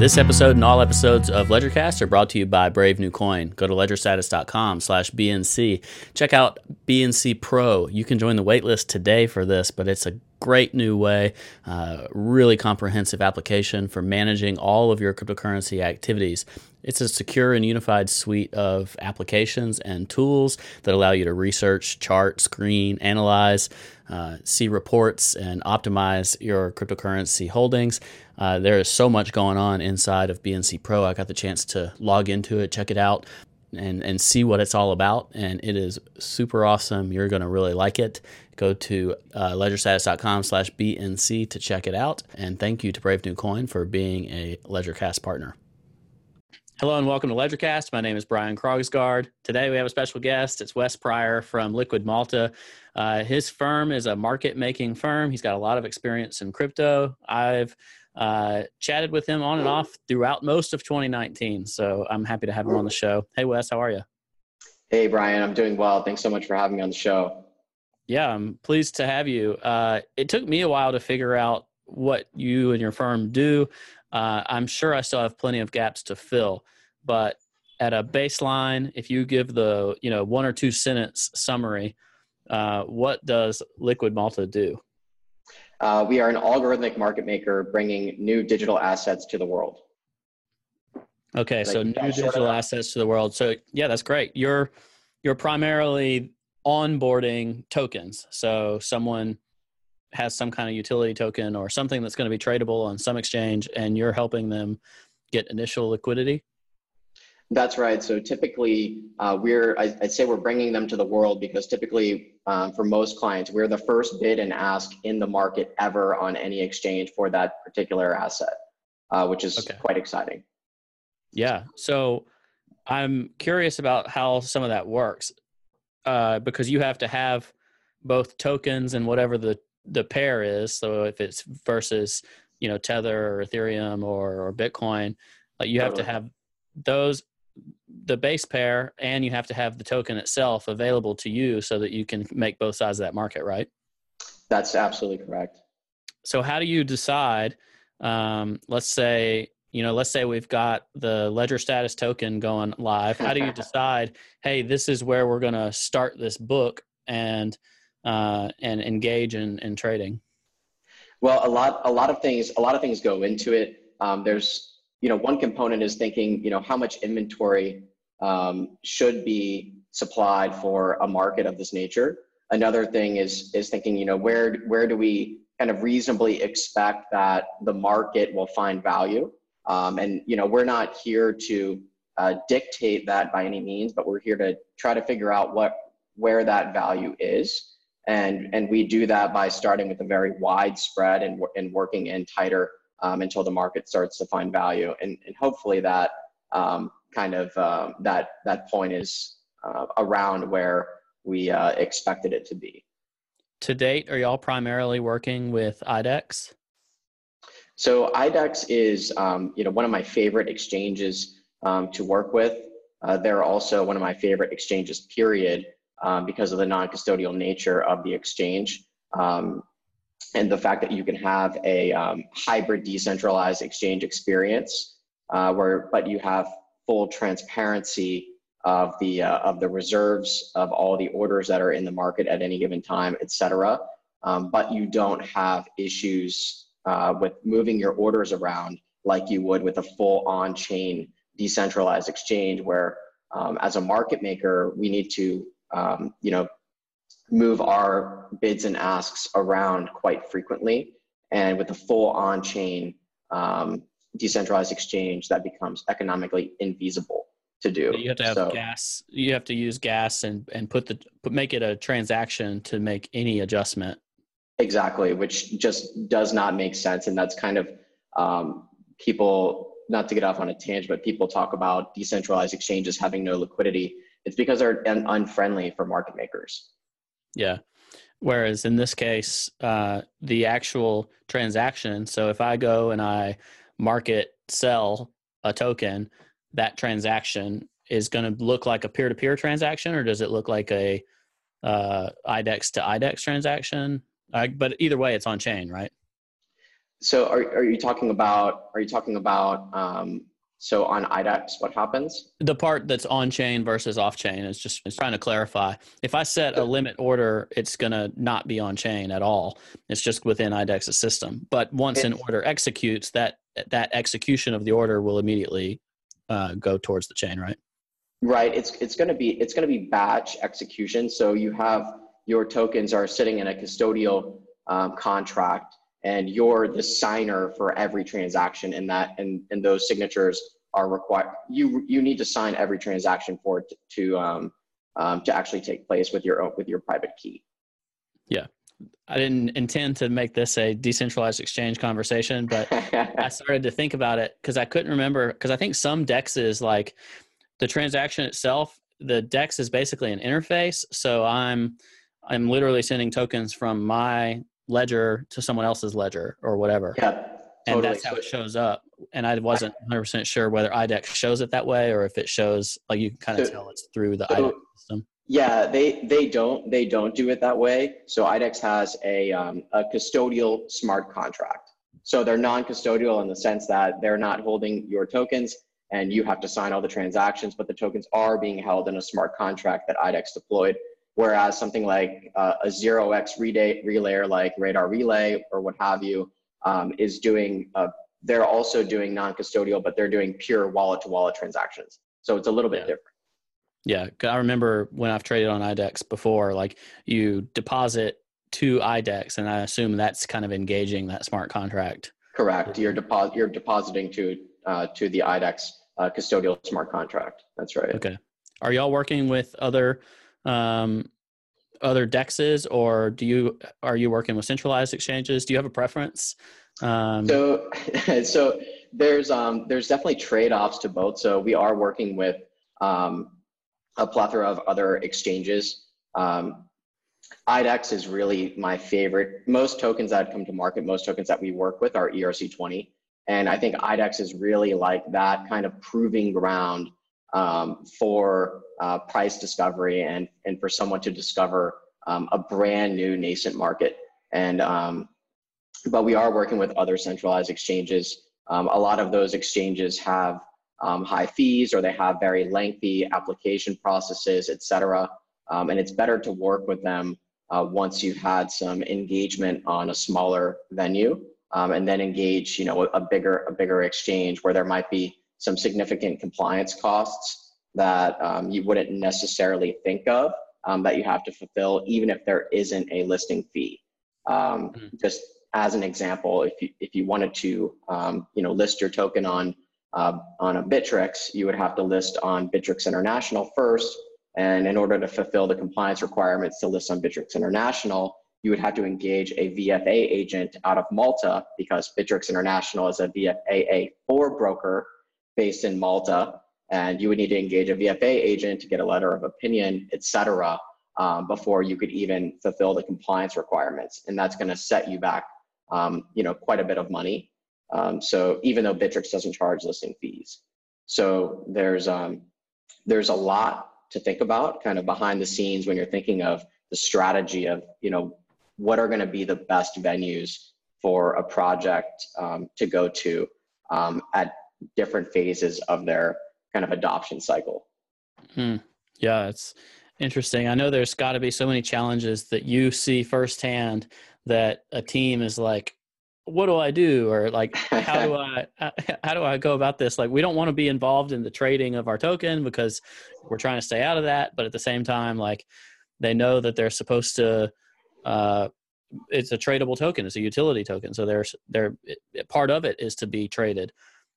This episode and all episodes of LedgerCast are brought to you by Brave New Coin. Go to ledgerstatus.com slash BNC. Check out BNC Pro. You can join the waitlist today for this, but it's a great new way, uh, really comprehensive application for managing all of your cryptocurrency activities. It's a secure and unified suite of applications and tools that allow you to research, chart, screen, analyze, uh, see reports, and optimize your cryptocurrency holdings. Uh, there is so much going on inside of BNC Pro. I got the chance to log into it, check it out, and and see what it's all about. And it is super awesome. You're going to really like it. Go to uh, ledgerstatus.com slash BNC to check it out. And thank you to Brave New Coin for being a LedgerCast partner. Hello and welcome to LedgerCast. My name is Brian Krogsgard. Today we have a special guest. It's Wes Pryor from Liquid Malta. Uh, his firm is a market making firm. He's got a lot of experience in crypto. I've uh, chatted with him on and off throughout most of 2019. So I'm happy to have him on the show. Hey, Wes, how are you? Hey, Brian, I'm doing well. Thanks so much for having me on the show. Yeah, I'm pleased to have you. Uh, it took me a while to figure out what you and your firm do. Uh, I'm sure I still have plenty of gaps to fill, but at a baseline, if you give the you know one or two sentence summary, uh, what does Liquid Malta do? Uh, we are an algorithmic market maker bringing new digital assets to the world. Okay, like so new digital assets to the world. So yeah, that's great. You're you're primarily onboarding tokens. So someone has some kind of utility token or something that's going to be tradable on some exchange, and you're helping them get initial liquidity. That's right. So typically, uh, we're I'd say we're bringing them to the world because typically, um, for most clients, we're the first bid and ask in the market ever on any exchange for that particular asset, uh, which is okay. quite exciting. Yeah. So I'm curious about how some of that works uh, because you have to have both tokens and whatever the the pair is. So if it's versus you know Tether or Ethereum or, or Bitcoin, like you have totally. to have those the base pair and you have to have the token itself available to you so that you can make both sides of that market right that's absolutely correct so how do you decide um, let's say you know let's say we've got the ledger status token going live how do you decide hey this is where we're going to start this book and uh, and engage in, in trading well a lot a lot of things a lot of things go into it um, there's you know, one component is thinking, you know, how much inventory um, should be supplied for a market of this nature. Another thing is is thinking, you know, where where do we kind of reasonably expect that the market will find value? Um, and you know, we're not here to uh, dictate that by any means, but we're here to try to figure out what where that value is. And, and we do that by starting with a very wide spread and, and working in tighter um, until the market starts to find value. And, and hopefully that um, kind of um, that that point is uh, around where we uh, expected it to be. To date, are y'all primarily working with IDEX? So IDEX is um, you know one of my favorite exchanges um, to work with. Uh, they're also one of my favorite exchanges, period, um, because of the non-custodial nature of the exchange. Um, and the fact that you can have a um, hybrid decentralized exchange experience uh, where but you have full transparency of the uh, of the reserves of all the orders that are in the market at any given time et cetera um, but you don't have issues uh, with moving your orders around like you would with a full on-chain decentralized exchange where um, as a market maker we need to um, you know move our bids and asks around quite frequently. And with a full on chain um, decentralized exchange, that becomes economically infeasible to do. You have to have so, gas. You have to use gas and, and put the put, make it a transaction to make any adjustment. Exactly, which just does not make sense. And that's kind of um, people, not to get off on a tangent, but people talk about decentralized exchanges having no liquidity. It's because they're unfriendly for market makers. Yeah. Whereas in this case, uh, the actual transaction. So if I go and I market sell a token, that transaction is going to look like a peer to peer transaction, or does it look like a uh, IDEX to IDEX transaction? Uh, but either way, it's on chain, right? So are, are you talking about, are you talking about, um, so on IDEX, what happens? The part that's on chain versus off chain is just is trying to clarify. If I set a limit order, it's going to not be on chain at all. It's just within IDEX's system. But once an order executes, that that execution of the order will immediately uh, go towards the chain, right? Right. It's it's going to be it's going to be batch execution. So you have your tokens are sitting in a custodial um, contract and you're the signer for every transaction in that and, and those signatures are required you you need to sign every transaction for it to, to um, um, to actually take place with your own with your private key. Yeah. I didn't intend to make this a decentralized exchange conversation but i started to think about it because i couldn't remember because i think some dexes like the transaction itself the dex is basically an interface. So i'm i'm literally sending tokens from my ledger to someone else's ledger or whatever. Yeah. Totally. And that's how it shows up. And I wasn't 100% sure whether IDEX shows it that way or if it shows, like you can kind of so, tell it's through the so, IDEX system. Yeah, they, they don't they don't do it that way. So IDEX has a, um, a custodial smart contract. So they're non-custodial in the sense that they're not holding your tokens and you have to sign all the transactions, but the tokens are being held in a smart contract that IDEX deployed Whereas something like uh, a zero X relay, relayer like Radar Relay or what have you um, is doing, uh, they're also doing non custodial, but they're doing pure wallet to wallet transactions. So it's a little bit yeah. different. Yeah. I remember when I've traded on IDEX before, like you deposit to IDEX, and I assume that's kind of engaging that smart contract. Correct. You're, you're depositing to, uh, to the IDEX uh, custodial smart contract. That's right. Okay. Are y'all working with other um, other dexes or do you are you working with centralized exchanges do you have a preference um, so so there's um, there's definitely trade-offs to both so we are working with um, a plethora of other exchanges um, IDEX is really my favorite. Most tokens that come to market, most tokens that we work with are ERC20. And I think IDEX is really like that kind of proving ground um, for uh, price discovery and, and for someone to discover um, a brand new nascent market. And um, but we are working with other centralized exchanges. Um, a lot of those exchanges have um, high fees or they have very lengthy application processes, et cetera. Um, and it's better to work with them uh, once you've had some engagement on a smaller venue and then engage, you know, a bigger a bigger exchange where there might be some significant compliance costs that um, you wouldn't necessarily think of um, that you have to fulfill, even if there isn't a listing fee. Um, mm-hmm. Just as an example, if you if you wanted to, um, you know, list your token on uh, on a Bittrex, you would have to list on Bittrex International first, and in order to fulfill the compliance requirements to list on Bittrex International, you would have to engage a VFA agent out of Malta because Bittrex International is a VFAA4 broker based in Malta, and you would need to engage a VFA agent to get a letter of opinion, et cetera, um, before you could even fulfill the compliance requirements. And that's going to set you back, um, you know, quite a bit of money. Um, so even though Bittrex doesn't charge listing fees, so there's um, there's a lot to think about, kind of behind the scenes when you're thinking of the strategy of, you know, what are going to be the best venues for a project um, to go to um, at different phases of their kind of adoption cycle. Hmm. Yeah, it's interesting. I know there's got to be so many challenges that you see firsthand that a team is like, what do I do? Or like, how do I, how do I go about this? Like, we don't want to be involved in the trading of our token because we're trying to stay out of that. But at the same time, like they know that they're supposed to, uh, it's a tradable token. It's a utility token. So there's, they're, part of it is to be traded.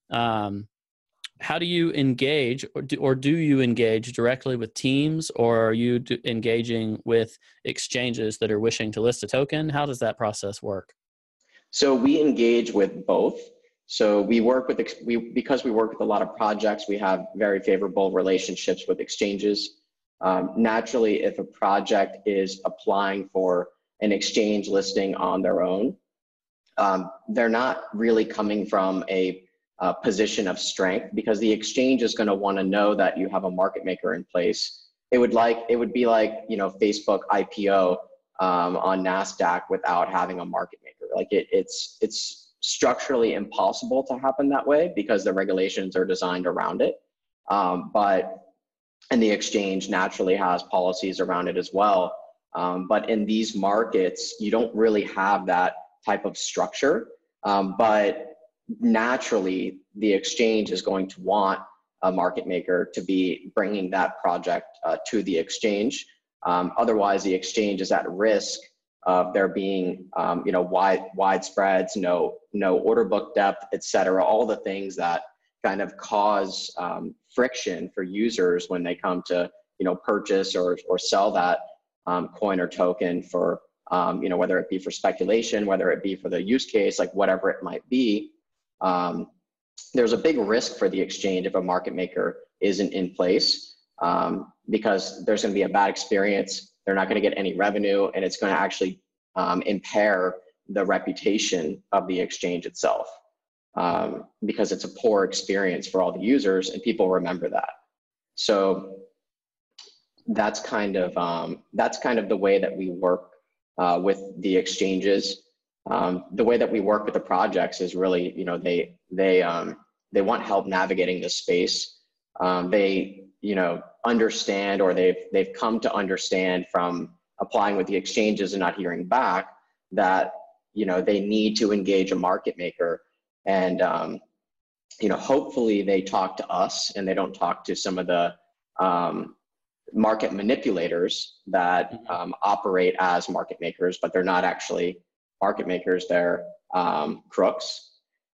Um, how do you engage or do, or do you engage directly with teams or are you engaging with exchanges that are wishing to list a token? How does that process work? So we engage with both. So we work with we because we work with a lot of projects we have very favorable relationships with exchanges. Um, naturally if a project is applying for an exchange listing on their own um, they're not really coming from a uh, position of strength because the exchange is going to want to know that you have a market maker in place. It would like it would be like you know Facebook IPO um, on Nasdaq without having a market maker. Like it, it's it's structurally impossible to happen that way because the regulations are designed around it. Um, but and the exchange naturally has policies around it as well. Um, but in these markets, you don't really have that type of structure. Um, but naturally, the exchange is going to want a market maker to be bringing that project uh, to the exchange. Um, otherwise, the exchange is at risk of there being, um, you know, wide widespreads, no no order book depth, et cetera, all the things that kind of cause um, friction for users when they come to, you know, purchase or or sell that um, coin or token for, um, you know, whether it be for speculation, whether it be for the use case, like whatever it might be. Um, there's a big risk for the exchange if a market maker isn't in place um, because there's going to be a bad experience they're not going to get any revenue, and it's going to actually um, impair the reputation of the exchange itself um, because it's a poor experience for all the users, and people remember that. So that's kind of um, that's kind of the way that we work uh, with the exchanges. Um, the way that we work with the projects is really, you know, they they um, they want help navigating this space. Um, they you know understand or they've they've come to understand from applying with the exchanges and not hearing back that you know they need to engage a market maker and um, you know hopefully they talk to us and they don't talk to some of the um, market manipulators that mm-hmm. um, operate as market makers but they're not actually market makers they're um, crooks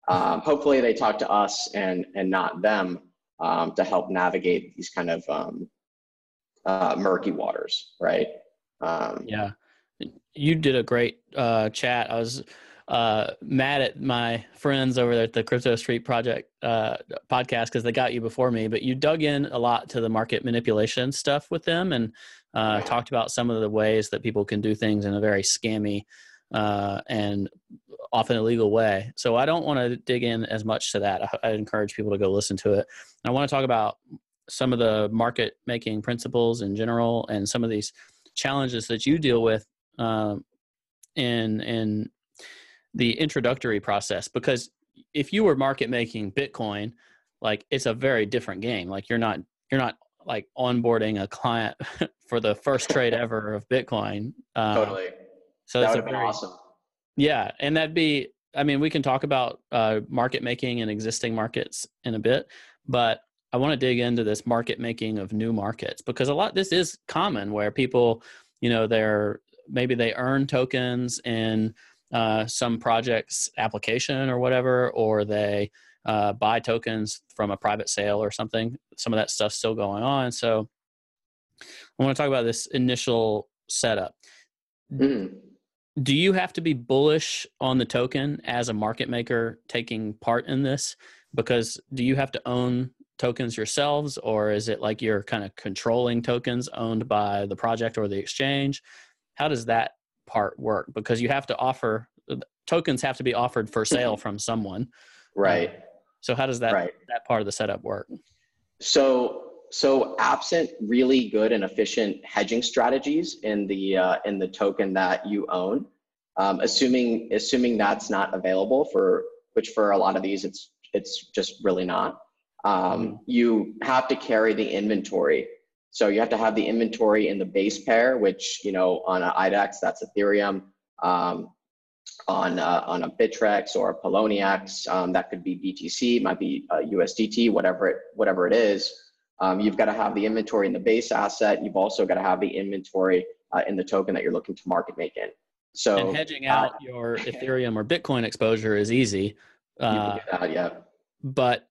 um, hopefully they talk to us and and not them um, to help navigate these kind of um, uh, murky waters, right? Um, yeah, you did a great uh, chat. I was uh, mad at my friends over there at the Crypto Street Project uh, podcast because they got you before me, but you dug in a lot to the market manipulation stuff with them and uh, talked about some of the ways that people can do things in a very scammy uh, and often illegal way. So I don't want to dig in as much to that. I, I encourage people to go listen to it. And I want to talk about some of the market making principles in general and some of these challenges that you deal with um, in in the introductory process because if you were market making bitcoin like it's a very different game like you're not you're not like onboarding a client for the first trade ever of bitcoin uh, totally so that would have been awesome yeah, and that'd be. I mean, we can talk about uh, market making and existing markets in a bit, but I want to dig into this market making of new markets because a lot this is common where people, you know, they're maybe they earn tokens in uh, some project's application or whatever, or they uh, buy tokens from a private sale or something. Some of that stuff's still going on. So I want to talk about this initial setup. Mm do you have to be bullish on the token as a market maker taking part in this? Because do you have to own tokens yourselves or is it like you're kind of controlling tokens owned by the project or the exchange? How does that part work? Because you have to offer tokens have to be offered for sale mm-hmm. from someone. Right. Um, so how does that right. that part of the setup work? So so absent really good and efficient hedging strategies in the uh, in the token that you own, um, assuming assuming that's not available for which for a lot of these it's it's just really not. Um, you have to carry the inventory. So you have to have the inventory in the base pair, which you know on an IDEX that's Ethereum. Um, on uh, on a Bittrex or a Poloniex, um, that could be BTC, might be uh, USDT, whatever it whatever it is. Um, you've got to have the inventory in the base asset. You've also got to have the inventory uh, in the token that you're looking to market make in. So and hedging out uh, your Ethereum or Bitcoin exposure is easy. Uh, that, yeah. But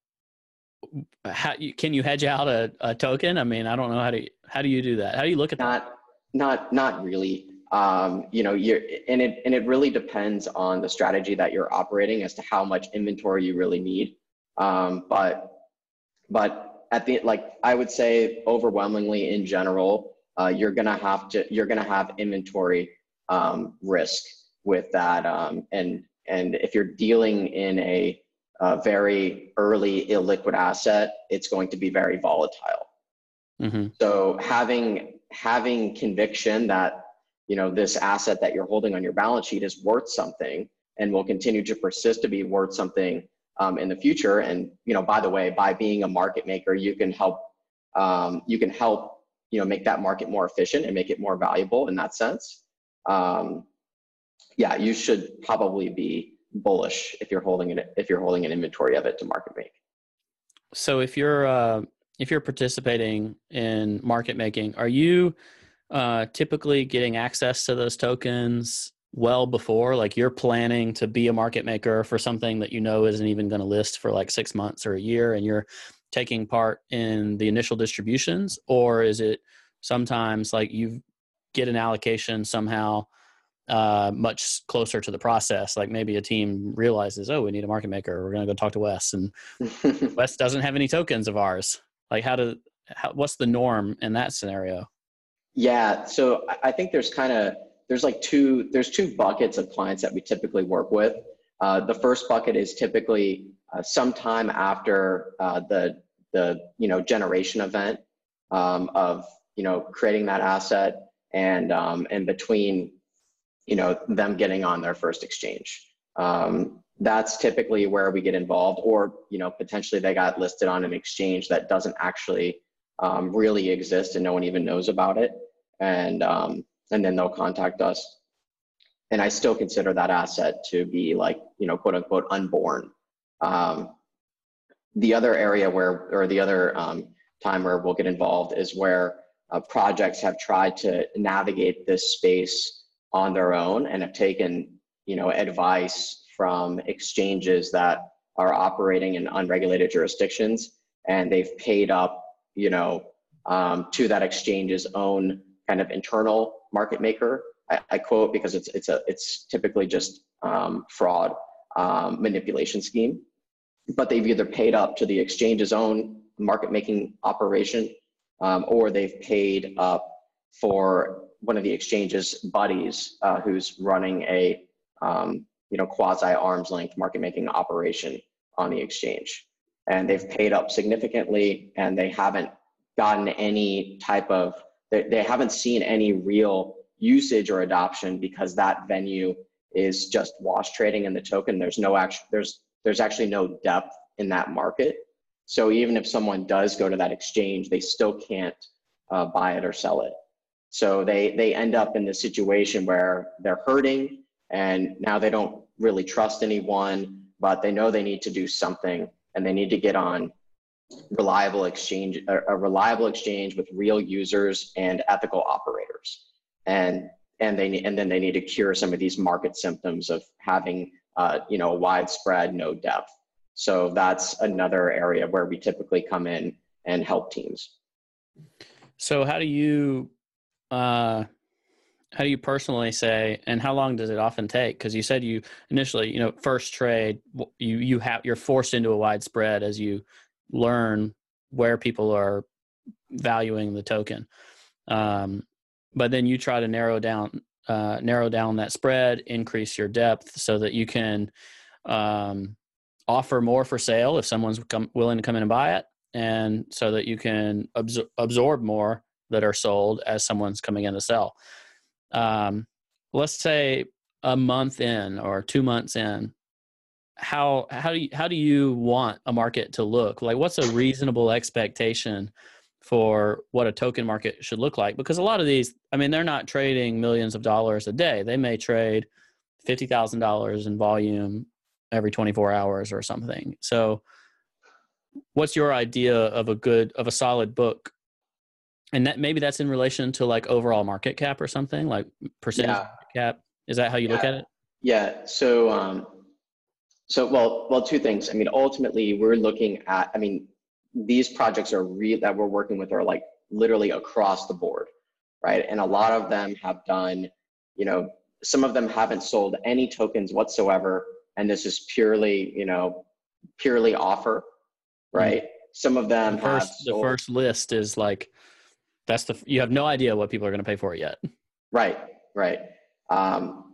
how can you hedge out a, a token? I mean, I don't know how to how do you do that? How do you look at not, that? Not not really. Um, you know, you're and it and it really depends on the strategy that you're operating as to how much inventory you really need. Um, but but at the like I would say overwhelmingly in general, uh, you're gonna have to you're gonna have inventory um, risk with that, um, and and if you're dealing in a, a, very early illiquid asset, it's going to be very volatile. Mm-hmm. So having having conviction that you know this asset that you're holding on your balance sheet is worth something and will continue to persist to be worth something um, in the future. And you know, by the way, by being a market maker, you can help um, you can help you know make that market more efficient and make it more valuable in that sense. Um, yeah, you should probably be bullish if you're holding it if you're holding an inventory of it to market make. So if you're uh, if you're participating in market making, are you uh, typically getting access to those tokens well before? Like you're planning to be a market maker for something that you know isn't even going to list for like six months or a year, and you're taking part in the initial distributions, or is it sometimes like you get an allocation somehow? uh, much closer to the process. Like maybe a team realizes, oh, we need a market maker. We're going to go talk to Wes, and Wes doesn't have any tokens of ours. Like, how do how, what's the norm in that scenario? Yeah, so I think there's kind of there's like two there's two buckets of clients that we typically work with. Uh, the first bucket is typically uh, sometime after uh, the the you know generation event um, of you know creating that asset and um, and between you know them getting on their first exchange um, that's typically where we get involved or you know potentially they got listed on an exchange that doesn't actually um, really exist and no one even knows about it and um, and then they'll contact us. And i still consider that asset to be like you know quote unquote unborn. Um, the other area where or the other um, time where we'll get involved is where uh, projects have tried to navigate this space on their own and have taken you know advice from exchanges that are operating in unregulated jurisdictions and they've paid up you know um, to that exchange's own kind of internal market maker. I, I quote because it's it's a it's typically just um, fraud um, manipulation scheme. But they've either paid up to the exchange's own market making operation um, or they've paid up for one of the exchange's buddies uh, who's running a um, you know quasi arm's length market making operation on the exchange. And they've paid up significantly and they haven't gotten any type of they, haven't seen any real usage or adoption because that venue is just wash trading in the token. There's no actual there's there's actually no depth in that market. So even if someone does go to that exchange they still can't uh, buy it or sell it. So they they end up in this situation where they're hurting and now they don't really trust anyone, but they know they need to do something and they need to get on reliable exchange a reliable exchange with real users and ethical operators. And and they and then they need to cure some of these market symptoms of having uh, you know widespread no depth. So that's another area where we typically come in and help teams. So how do you uh, how do you personally say, and how long does it often take? Because you said you initially, you know, first trade, you you have you're forced into a widespread as you learn where people are valuing the token. Um, but then you try to narrow down uh, narrow down that spread, increase your depth, so that you can um, offer more for sale if someone's come, willing to come in and buy it, and so that you can absor- absorb more that are sold as someone's coming in to sell. Um, let's say a month in or two months in, how how do you, how do you want a market to look? Like, what's a reasonable expectation for what a token market should look like? Because a lot of these, I mean, they're not trading millions of dollars a day. They may trade fifty thousand dollars in volume every 24 hours or something. So, what's your idea of a good of a solid book and that maybe that's in relation to like overall market cap or something like percentage yeah. cap. Is that how you yeah. look at it? Yeah. So, um, so well, well, two things. I mean, ultimately, we're looking at. I mean, these projects are real that we're working with are like literally across the board, right? And a lot of them have done. You know, some of them haven't sold any tokens whatsoever, and this is purely, you know, purely offer, right? Mm-hmm. Some of them the first, the first list is like that's the you have no idea what people are going to pay for it yet. Right, right. Um,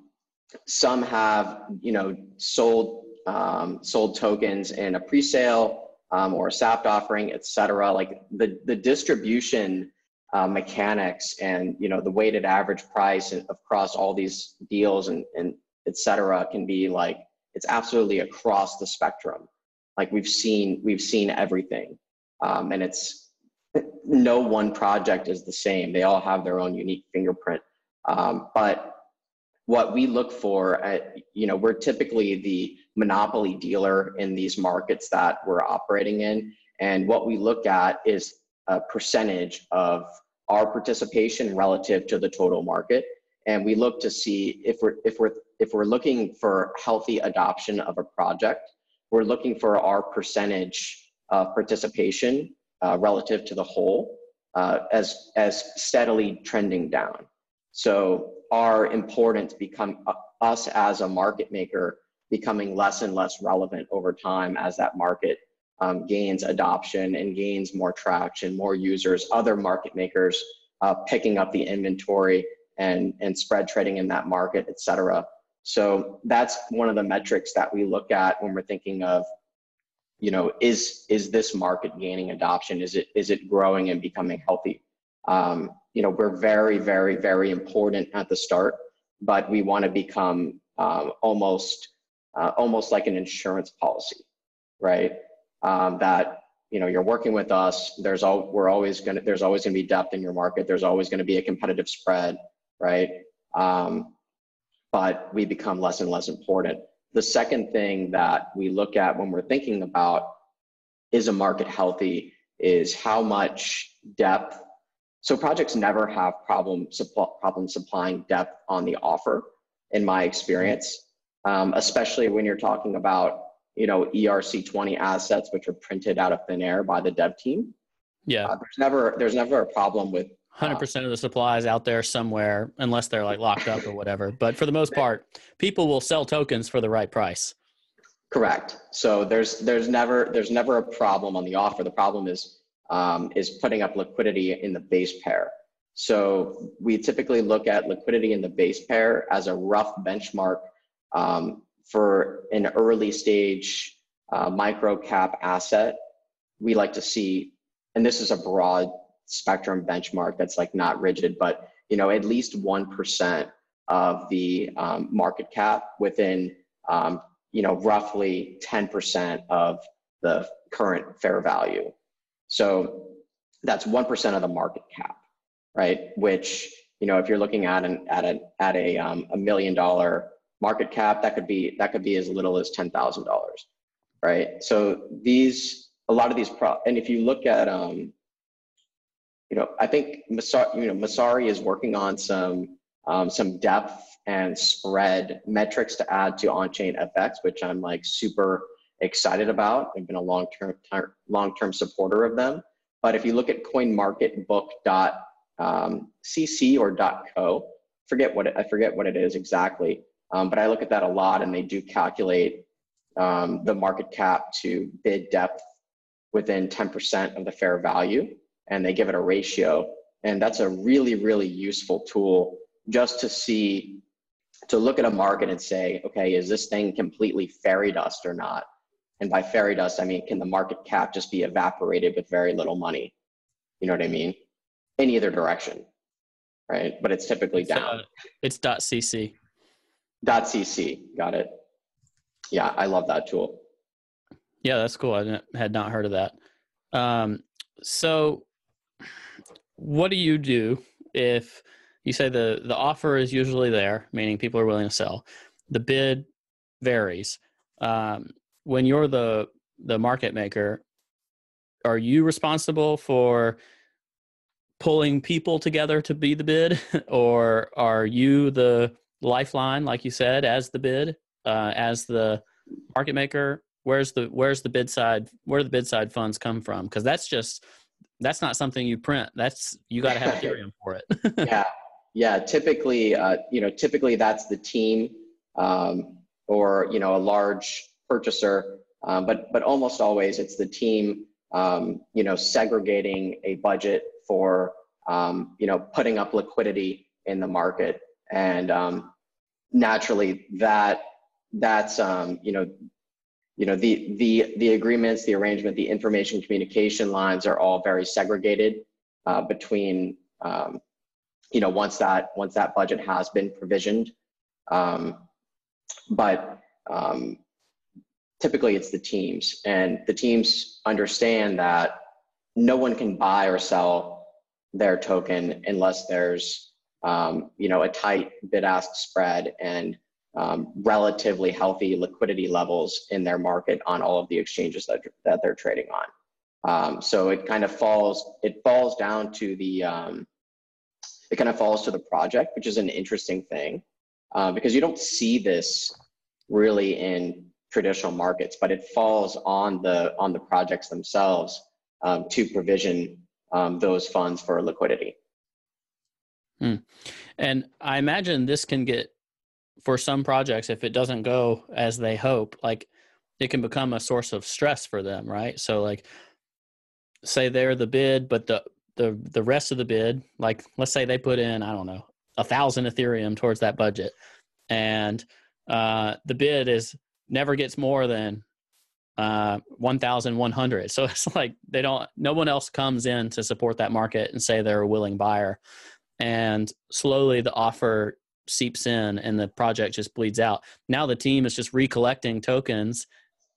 some have you know sold um, sold tokens in a pre-sale um, or a SAFT offering, et cetera. Like the the distribution uh, mechanics and you know the weighted average price across all these deals and, and et cetera, can be like it's absolutely across the spectrum. Like we've seen we've seen everything, um, and it's no one project is the same. They all have their own unique fingerprint. Um, but what we look for at, you know, we're typically the monopoly dealer in these markets that we're operating in. And what we look at is a percentage of our participation relative to the total market. And we look to see if we're, if we're, if we're looking for healthy adoption of a project, we're looking for our percentage of participation uh, relative to the whole uh, as, as steadily trending down. So our importance become uh, us as a market maker becoming less and less relevant over time as that market um, gains adoption and gains more traction, more users, other market makers uh, picking up the inventory and, and spread trading in that market, et cetera. So that's one of the metrics that we look at when we're thinking of you know, is is this market gaining adoption? Is it is it growing and becoming healthy? Um, you know, we're very, very, very important at the start, but we want to become um, almost uh, almost like an insurance policy, right? Um, that you know you're working with us. There's all we're always gonna there's always gonna be depth in your market. There's always gonna be a competitive spread, right? Um, but we become less and less important. The second thing that we look at when we're thinking about is a market healthy is how much depth. So projects never have problem, supply, problem supplying depth on the offer, in my experience, um, especially when you're talking about you know ERC20 assets which are printed out of thin air by the dev team. Yeah, uh, there's never there's never a problem with Hundred percent of the supply is out there somewhere, unless they're like locked up or whatever. But for the most part, people will sell tokens for the right price. Correct. So there's there's never there's never a problem on the offer. The problem is um, is putting up liquidity in the base pair. So we typically look at liquidity in the base pair as a rough benchmark um, for an early stage uh, micro cap asset. We like to see, and this is a broad spectrum benchmark that's like not rigid, but you know at least one percent of the um, market cap within um, you know roughly ten percent of the current fair value. So that's one percent of the market cap, right? Which you know if you're looking at an at a at a um, a million dollar market cap, that could be that could be as little as ten thousand dollars, right? So these a lot of these pro and if you look at um, you know, I think Messari, you know, Messari is working on some um, some depth and spread metrics to add to OnChainFX, which I'm like super excited about. I've been a long-term long-term supporter of them. But if you look at CoinMarketBook.cc um, or .co, forget what it, I forget what it is exactly. Um, but I look at that a lot, and they do calculate um, the market cap to bid depth within 10% of the fair value and they give it a ratio. And that's a really, really useful tool just to see, to look at a market and say, okay, is this thing completely fairy dust or not? And by fairy dust, I mean, can the market cap just be evaporated with very little money? You know what I mean? In either direction, right? But it's typically it's, down. Uh, it's .cc. .cc, got it. Yeah, I love that tool. Yeah, that's cool. I had not heard of that. Um, so what do you do if you say the the offer is usually there, meaning people are willing to sell, the bid varies. Um, when you're the the market maker, are you responsible for pulling people together to be the bid, or are you the lifeline, like you said, as the bid, uh, as the market maker? Where's the where's the bid side? Where the bid side funds come from? Because that's just that's not something you print. That's you got to have Ethereum for it. yeah, yeah. Typically, uh, you know, typically that's the team um, or you know a large purchaser, um, but but almost always it's the team. Um, you know, segregating a budget for um, you know putting up liquidity in the market, and um, naturally that that's um, you know you know the the the agreements the arrangement the information communication lines are all very segregated uh, between um, you know once that once that budget has been provisioned. Um, but um, typically it's the teams, and the teams understand that no one can buy or sell their token unless there's um, you know a tight bid-ask spread and um, relatively healthy liquidity levels in their market on all of the exchanges that, that they're trading on. Um, so it kind of falls it falls down to the um, it kind of falls to the project, which is an interesting thing uh, because you don't see this really in traditional markets, but it falls on the on the projects themselves um, to provision um, those funds for liquidity. Hmm. And I imagine this can get for some projects if it doesn't go as they hope, like it can become a source of stress for them, right? So like say they're the bid, but the the the rest of the bid, like let's say they put in, I don't know, a thousand Ethereum towards that budget, and uh, the bid is never gets more than uh, 1,100. So it's like they don't, no one else comes in to support that market and say they're a willing buyer. And slowly the offer seeps in and the project just bleeds out. Now the team is just recollecting tokens,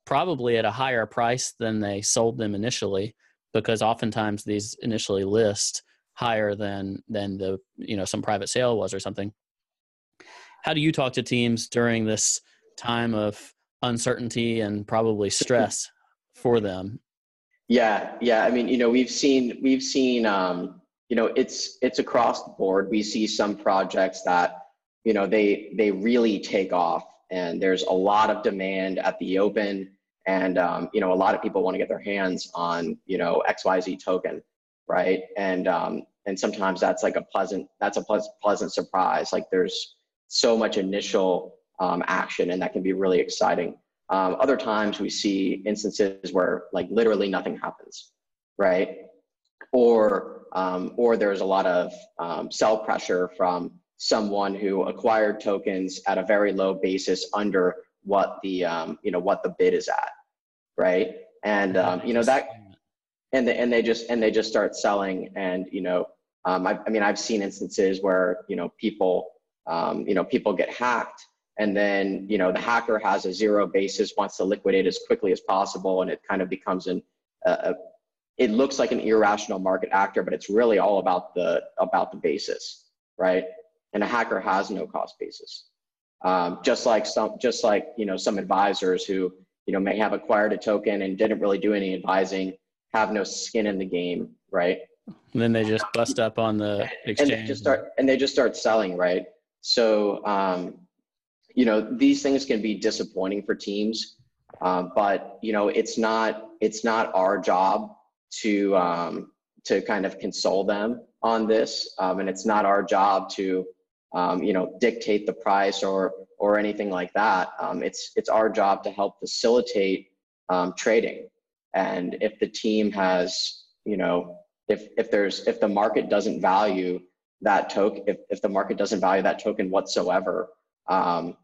probably at a higher price than they sold them initially, because oftentimes these initially list higher than than the you know some private sale was or something. How do you talk to teams during this time of uncertainty and probably stress for them? Yeah, yeah. I mean, you know, we've seen we've seen um, you know, it's it's across the board. We see some projects that you know they they really take off and there's a lot of demand at the open and um, you know a lot of people want to get their hands on you know xyz token right? And um, and sometimes that's like a pleasant that's a pleasant, pleasant surprise. Like there's so much initial um, action and that can be really exciting. Um, other times we see instances where like literally nothing happens right? Or um, or there's a lot of um, sell pressure from someone who acquired tokens at a very low basis under what the um, you know what the bid is at, right? And um, you know that, and they, and they just and they just start selling, and you know, um, I, I mean, I've seen instances where you know people um, you know people get hacked, and then you know the hacker has a zero basis, wants to liquidate as quickly as possible, and it kind of becomes an a, it looks like an irrational market actor, but it's really all about the about the basis, right? and a hacker has no cost basis. Um, just like some, just like you know, some advisors who you know may have acquired a token and didn't really do any advising, have no skin in the game, right? And then they just bust up on the exchange. And they just start and they just start selling, right? So um, you know, these things can be disappointing for teams, um, but you know, it's not it's not our job to um, to kind of console them on this, um, and it's not our job to um, you know, dictate the price or or anything like that. Um, it's it's our job to help facilitate um, trading. And if the team has, you know, if if there's if the market doesn't value that token, if if the market doesn't value that token whatsoever, um,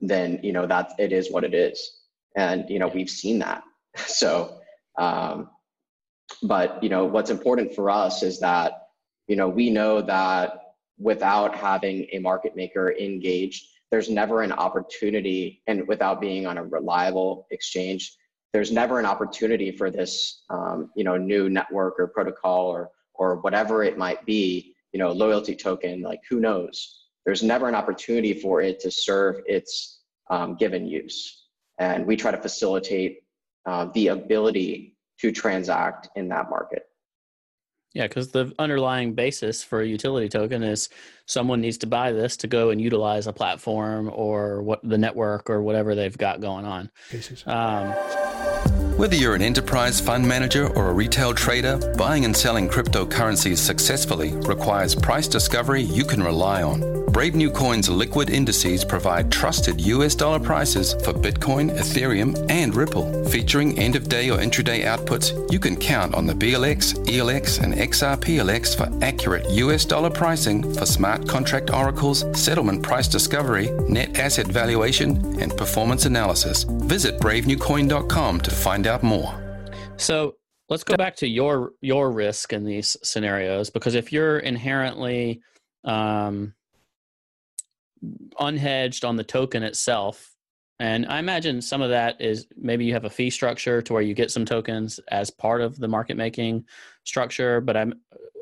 then you know that it is what it is. And you know we've seen that. So, um, but you know what's important for us is that you know we know that without having a market maker engaged, there's never an opportunity, and without being on a reliable exchange, there's never an opportunity for this, um, you know, new network or protocol or or whatever it might be, you know, loyalty token. Like who knows? There's never an opportunity for it to serve its um, given use, and we try to facilitate uh, the ability to transact in that market. Yeah, because the underlying basis for a utility token is someone needs to buy this to go and utilize a platform or what the network or whatever they've got going on. Um, Whether you're an enterprise fund manager or a retail trader, buying and selling cryptocurrencies successfully requires price discovery you can rely on. Brave New Coin's liquid indices provide trusted US dollar prices for Bitcoin, Ethereum, and Ripple. Featuring end of day or intraday outputs, you can count on the BLX, ELX, and XRPLX for accurate US dollar pricing for smart contract oracles, settlement price discovery, net asset valuation, and performance analysis. Visit bravenewcoin.com to find out more. So, let's go back to your your risk in these scenarios because if you're inherently um, unhedged on the token itself. And I imagine some of that is maybe you have a fee structure to where you get some tokens as part of the market making structure, but I'm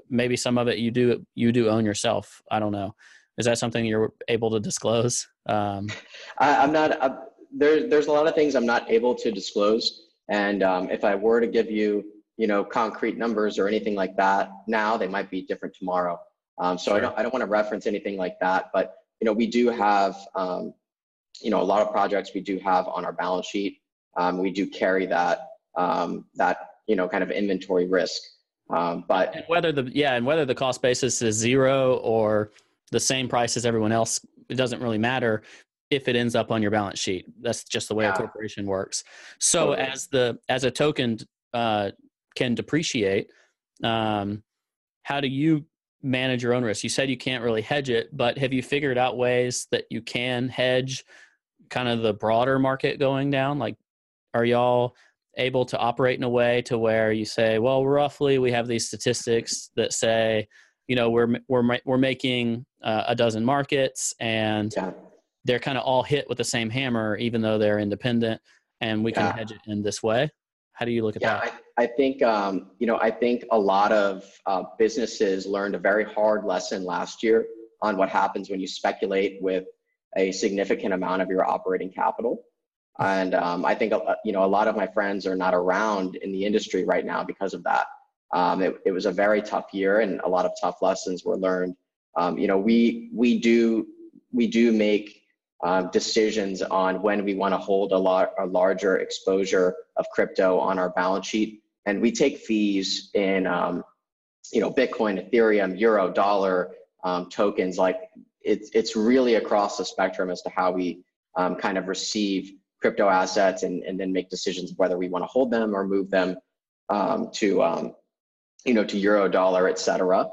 maybe some of it you do you do own yourself. I don't know. Is that something you're able to disclose? Um, I, am not. Uh, there, there's a lot of things I'm not able to disclose, and um, if I were to give you, you know, concrete numbers or anything like that now, they might be different tomorrow. Um, so sure. I don't. I don't want to reference anything like that. But you know, we do have, um, you know, a lot of projects we do have on our balance sheet. Um, we do carry that um, that you know kind of inventory risk. Um, but and whether the yeah, and whether the cost basis is zero or the same price as everyone else, it doesn't really matter if it ends up on your balance sheet. That's just the way yeah. a corporation works. So totally. as the as a token uh, can depreciate, um, how do you manage your own risk? You said you can't really hedge it, but have you figured out ways that you can hedge kind of the broader market going down? Like, are y'all able to operate in a way to where you say, well, roughly we have these statistics that say you know we're we're we're making uh, a dozen markets and yeah. They're kind of all hit with the same hammer even though they're independent and we can hedge it in this way. How do you look at yeah, that? I, I think um, you know i think a lot of uh, businesses learned a very hard lesson last year on what happens when you speculate with a significant amount of your operating capital. And um, i think uh, you know a lot of my friends are not around in the industry right now because of that. Um, it, it, was a very tough year, and a lot of tough lessons were learned. Um, you know, we we do we do make um, decisions on when we want to hold a lot a larger exposure of crypto on our balance sheet, and we take fees in um, you know Bitcoin, Ethereum, Euro, Dollar um, tokens. Like it's it's really across the spectrum as to how we um, kind of receive crypto assets and, and then make decisions whether we want to hold them or move them um, to um, you know, to euro, dollar, et cetera.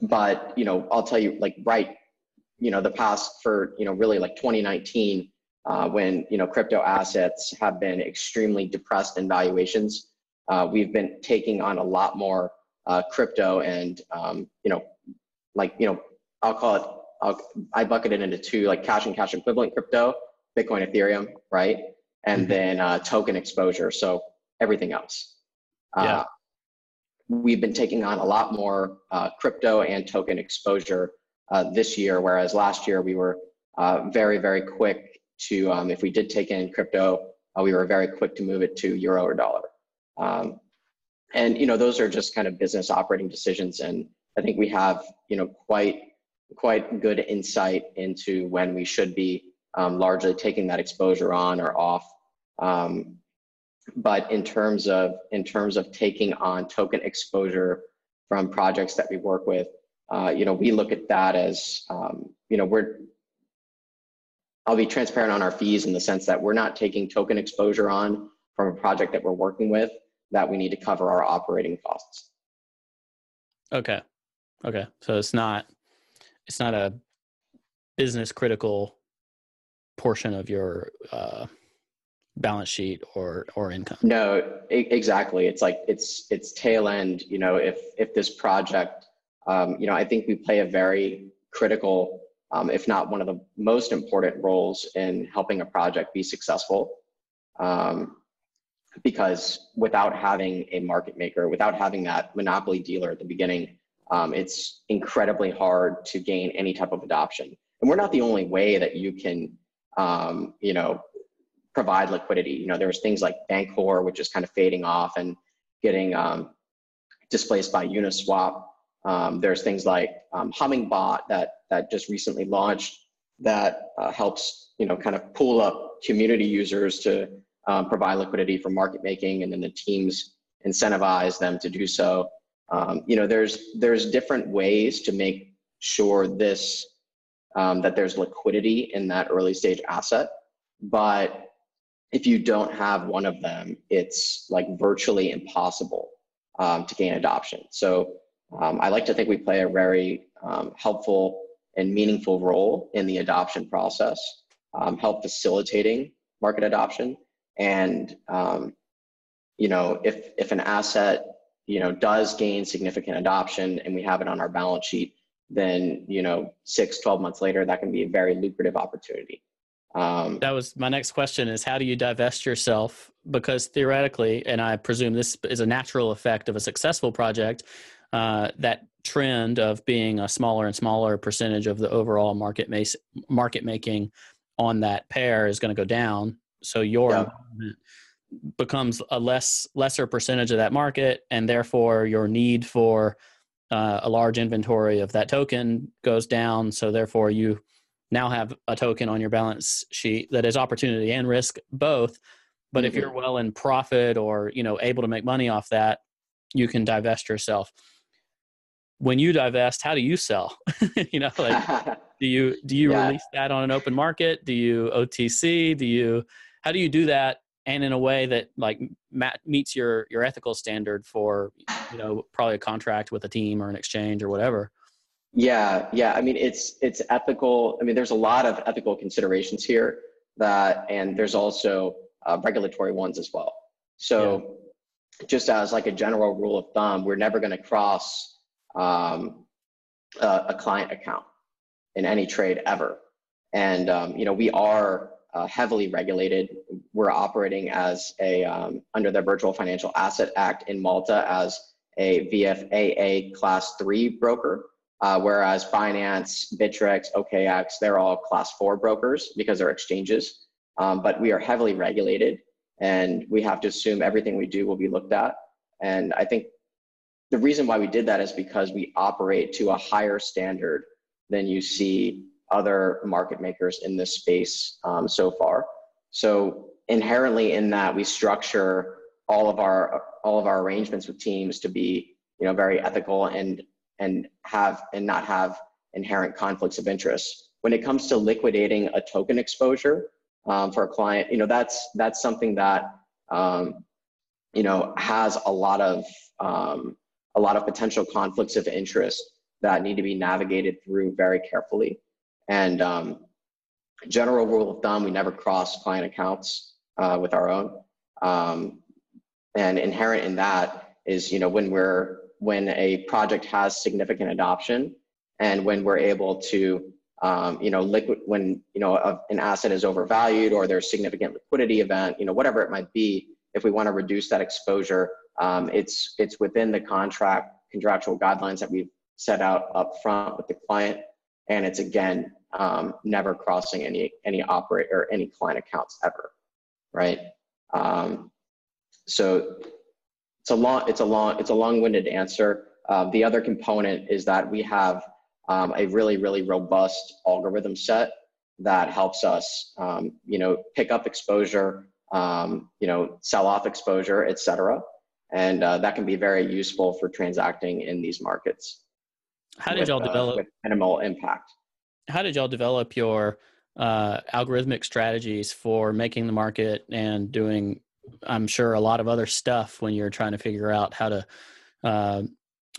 But, you know, I'll tell you, like, right, you know, the past for, you know, really like 2019, uh, when, you know, crypto assets have been extremely depressed in valuations, uh, we've been taking on a lot more uh, crypto and, um, you know, like, you know, I'll call it, I'll, I bucket it into two, like cash and cash equivalent crypto, Bitcoin, Ethereum, right? And mm-hmm. then uh, token exposure. So everything else. Yeah. Uh, we've been taking on a lot more uh, crypto and token exposure uh, this year, whereas last year we were uh, very, very quick to, um, if we did take in crypto, uh, we were very quick to move it to euro or dollar. Um, and you know, those are just kind of business operating decisions, and I think we have you know quite quite good insight into when we should be um, largely taking that exposure on or off. Um, but in terms of in terms of taking on token exposure from projects that we work with, uh, you know, we look at that as um, you know we're. I'll be transparent on our fees in the sense that we're not taking token exposure on from a project that we're working with that we need to cover our operating costs. Okay. Okay. So it's not it's not a business critical portion of your uh, balance sheet or or income no exactly it's like it's it's tail end you know if if this project um, you know i think we play a very critical um, if not one of the most important roles in helping a project be successful um, because without having a market maker without having that monopoly dealer at the beginning um, it's incredibly hard to gain any type of adoption and we're not the only way that you can um, you know provide liquidity. You know, there's things like Bancor, which is kind of fading off and getting um, displaced by Uniswap. Um, there's things like um, Hummingbot that that just recently launched that uh, helps you know kind of pull up community users to um, provide liquidity for market making, and then the teams incentivize them to do so. Um, you know, there's there's different ways to make sure this um, that there's liquidity in that early stage asset, but if you don't have one of them, it's like virtually impossible um, to gain adoption. So um, I like to think we play a very um, helpful and meaningful role in the adoption process, um, help facilitating market adoption. And um, you know, if if an asset you know does gain significant adoption and we have it on our balance sheet, then you know six 12 months later that can be a very lucrative opportunity um, that was my next question is how do you divest yourself because theoretically and i presume this is a natural effect of a successful project uh, that trend of being a smaller and smaller percentage of the overall market mas- market making on that pair is going to go down so your yeah. becomes a less lesser percentage of that market and therefore your need for uh, a large inventory of that token goes down. So therefore, you now have a token on your balance sheet that is opportunity and risk both. But mm-hmm. if you're well in profit or you know able to make money off that, you can divest yourself. When you divest, how do you sell? you know, like do you do you yeah. release that on an open market? Do you OTC? Do you how do you do that and in a way that like meets your your ethical standard for you know probably a contract with a team or an exchange or whatever yeah yeah i mean it's it's ethical i mean there's a lot of ethical considerations here that and there's also uh, regulatory ones as well so yeah. just as like a general rule of thumb we're never going to cross um, a, a, client account in any trade ever and um, you know we are uh, heavily regulated. We're operating as a um, under the Virtual Financial Asset Act in Malta as a VFAA Class Three broker, uh, whereas Binance, Bittrex, OKX, they're all Class Four brokers because they're exchanges. Um, but we are heavily regulated, and we have to assume everything we do will be looked at. And I think the reason why we did that is because we operate to a higher standard than you see other market makers in this space um, so far. So inherently in that, we structure all of our all of our arrangements with teams to be you know very ethical and and have and not have inherent conflicts of interest. When it comes to liquidating a token exposure um, for a client, you know that's that's something that um, you know has a lot of um, a lot of potential conflicts of interest that need to be navigated through very carefully. And um, general rule of thumb, we never cross client accounts uh, with our own. Um, and inherent in that is, you know, when we're when a project has significant adoption, and when we're able to, um, you know, liquid when you know a, an asset is overvalued or there's significant liquidity event, you know, whatever it might be. If we want to reduce that exposure, um, it's it's within the contract contractual guidelines that we've set out up front with the client and it's again um, never crossing any any operator or any client accounts ever, right? Um, so it's a long it's a long it's a long-winded answer. Uh, the other component is that we have um, a really really robust algorithm set that helps us um, you know pick up exposure, um, you know sell off exposure, etc. And uh, that can be very useful for transacting in these markets. How did with, y'all uh, develop uh, minimal impact? How did y'all develop your uh, algorithmic strategies for making the market and doing, I'm sure, a lot of other stuff when you're trying to figure out how to uh,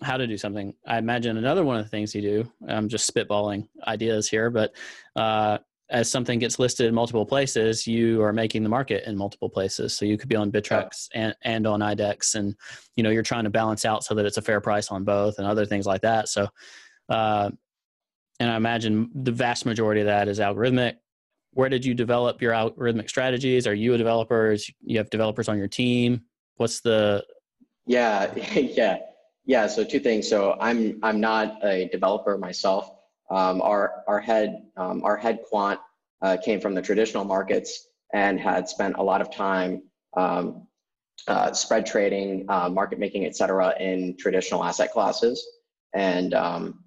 how to do something? I imagine another one of the things you do. I'm just spitballing ideas here, but uh, as something gets listed in multiple places, you are making the market in multiple places. So you could be on Bittrex and, and on IDEX, and you know you're trying to balance out so that it's a fair price on both, and other things like that. So, uh, and I imagine the vast majority of that is algorithmic. Where did you develop your algorithmic strategies? Are you a developer? You have developers on your team. What's the? Yeah, yeah, yeah. So two things. So I'm I'm not a developer myself. Um, our our head um, our head quant uh, came from the traditional markets and had spent a lot of time um, uh, spread trading, uh, market making, et cetera, in traditional asset classes. And um,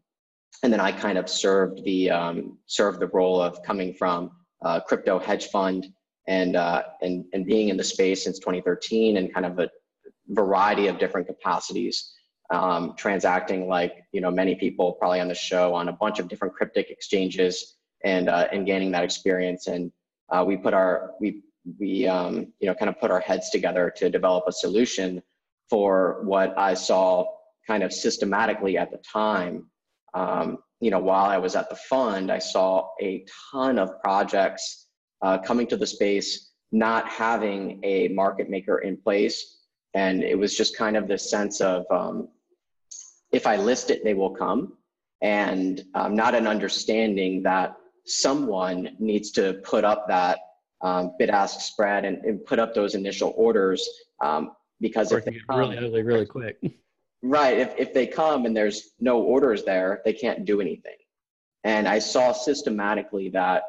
and then I kind of served the um, served the role of coming from a crypto hedge fund and uh, and and being in the space since 2013 and kind of a variety of different capacities um, transacting like you know many people probably on the show on a bunch of different cryptic exchanges and uh, and gaining that experience and uh, we put our we we um, you know kind of put our heads together to develop a solution for what I saw kind of systematically at the time. Um, you know, while I was at the fund, I saw a ton of projects uh, coming to the space, not having a market maker in place, and it was just kind of this sense of um, if I list it, they will come. and um, not an understanding that someone needs to put up that um, bid ask spread and, and, put up those initial orders um, because if they come, really ugly really quick. Right. If, if they come and there's no orders there, they can't do anything. And I saw systematically that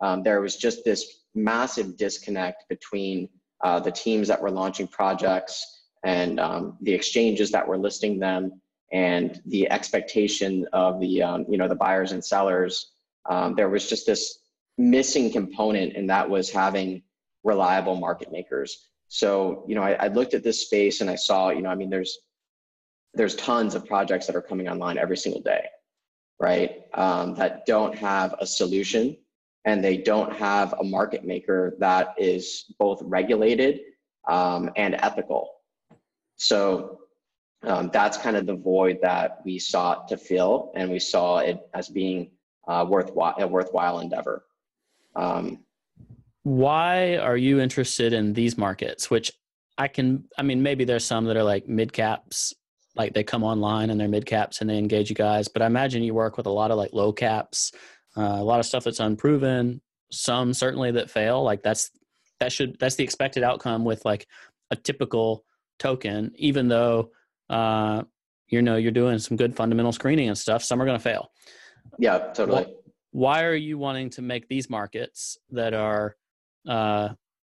um, there was just this massive disconnect between uh, the teams that were launching projects and um, the exchanges that were listing them and the expectation of the um, you know the buyers and sellers um, there was just this missing component and that was having reliable market makers. So you know I, I looked at this space and i saw you know i mean there's there's tons of projects that are coming online every single day right? Um, that don't have a solution and they don't have a market maker that is both regulated um, and ethical. So um, that's kind of the void that we sought to fill, and we saw it as being uh, worthwhile, a worthwhile endeavor. Um, Why are you interested in these markets? Which I can, I mean, maybe there's some that are like mid caps, like they come online and they're mid caps and they engage you guys. But I imagine you work with a lot of like low caps, uh, a lot of stuff that's unproven. Some certainly that fail. Like that's that should that's the expected outcome with like a typical token, even though uh, you know you're doing some good fundamental screening and stuff. Some are going to fail. Yeah, totally. Why, why, are you wanting to make these markets that are uh,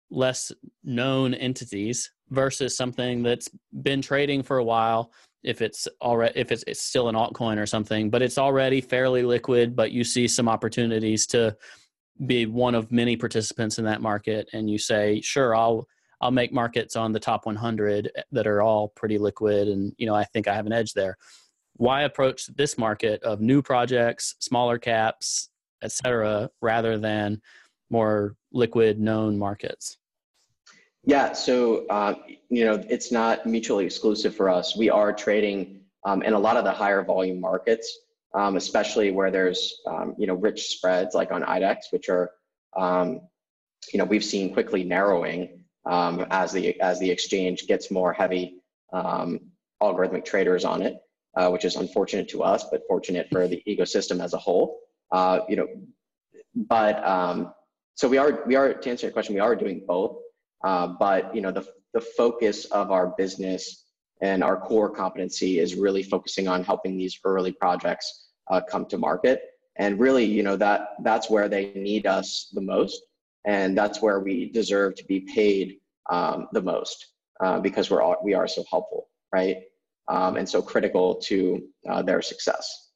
less known entities versus something that's been trading for a while? If it's already if it's, it's still an altcoin or something, but it's already fairly liquid, but you see some opportunities to be one of many participants in that market, and you say, "Sure, I'll." I'll make markets on the top 100 that are all pretty liquid, and you know I think I have an edge there. Why approach this market of new projects, smaller caps, etc., rather than more liquid, known markets? Yeah, so uh, you know it's not mutually exclusive for us. We are trading um, in a lot of the higher volume markets, um, especially where there's um, you know rich spreads like on IDEX, which are um, you know we've seen quickly narrowing um, as the as the exchange gets more heavy um, algorithmic traders on it, uh, which is unfortunate to us, but fortunate for the ecosystem as a whole. Uh, you know, but um, so we are we are to answer your question, we are doing both. Uh, but you know, the the focus of our business and our core competency is really focusing on helping these early projects uh, come to market. And really, you know, that that's where they need us the most and that's where we deserve to be paid um, the most uh, because we're all, we are so helpful, right? Um, and so critical to uh, their success.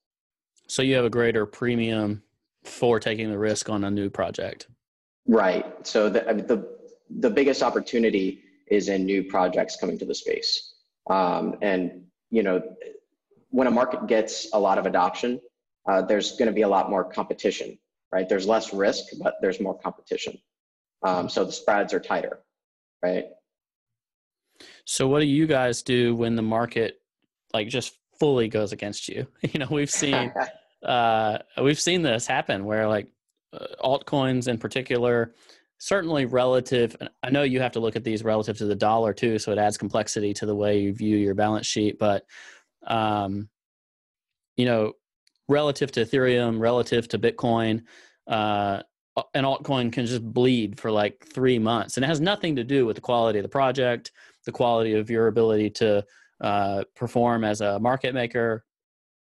So you have a greater premium for taking the risk on a new project, right? So the the the biggest opportunity is in new projects coming to the space, um, and you know when a market gets a lot of adoption, uh, there's going to be a lot more competition right? There's less risk, but there's more competition. Um, so the spreads are tighter, right? So what do you guys do when the market like just fully goes against you? You know, we've seen uh, we've seen this happen where like uh, altcoins in particular, certainly relative. I know you have to look at these relative to the dollar too, so it adds complexity to the way you view your balance sheet. But um, you know, relative to Ethereum, relative to Bitcoin, uh, an altcoin can just bleed for like three months. And it has nothing to do with the quality of the project, the quality of your ability to uh, perform as a market maker.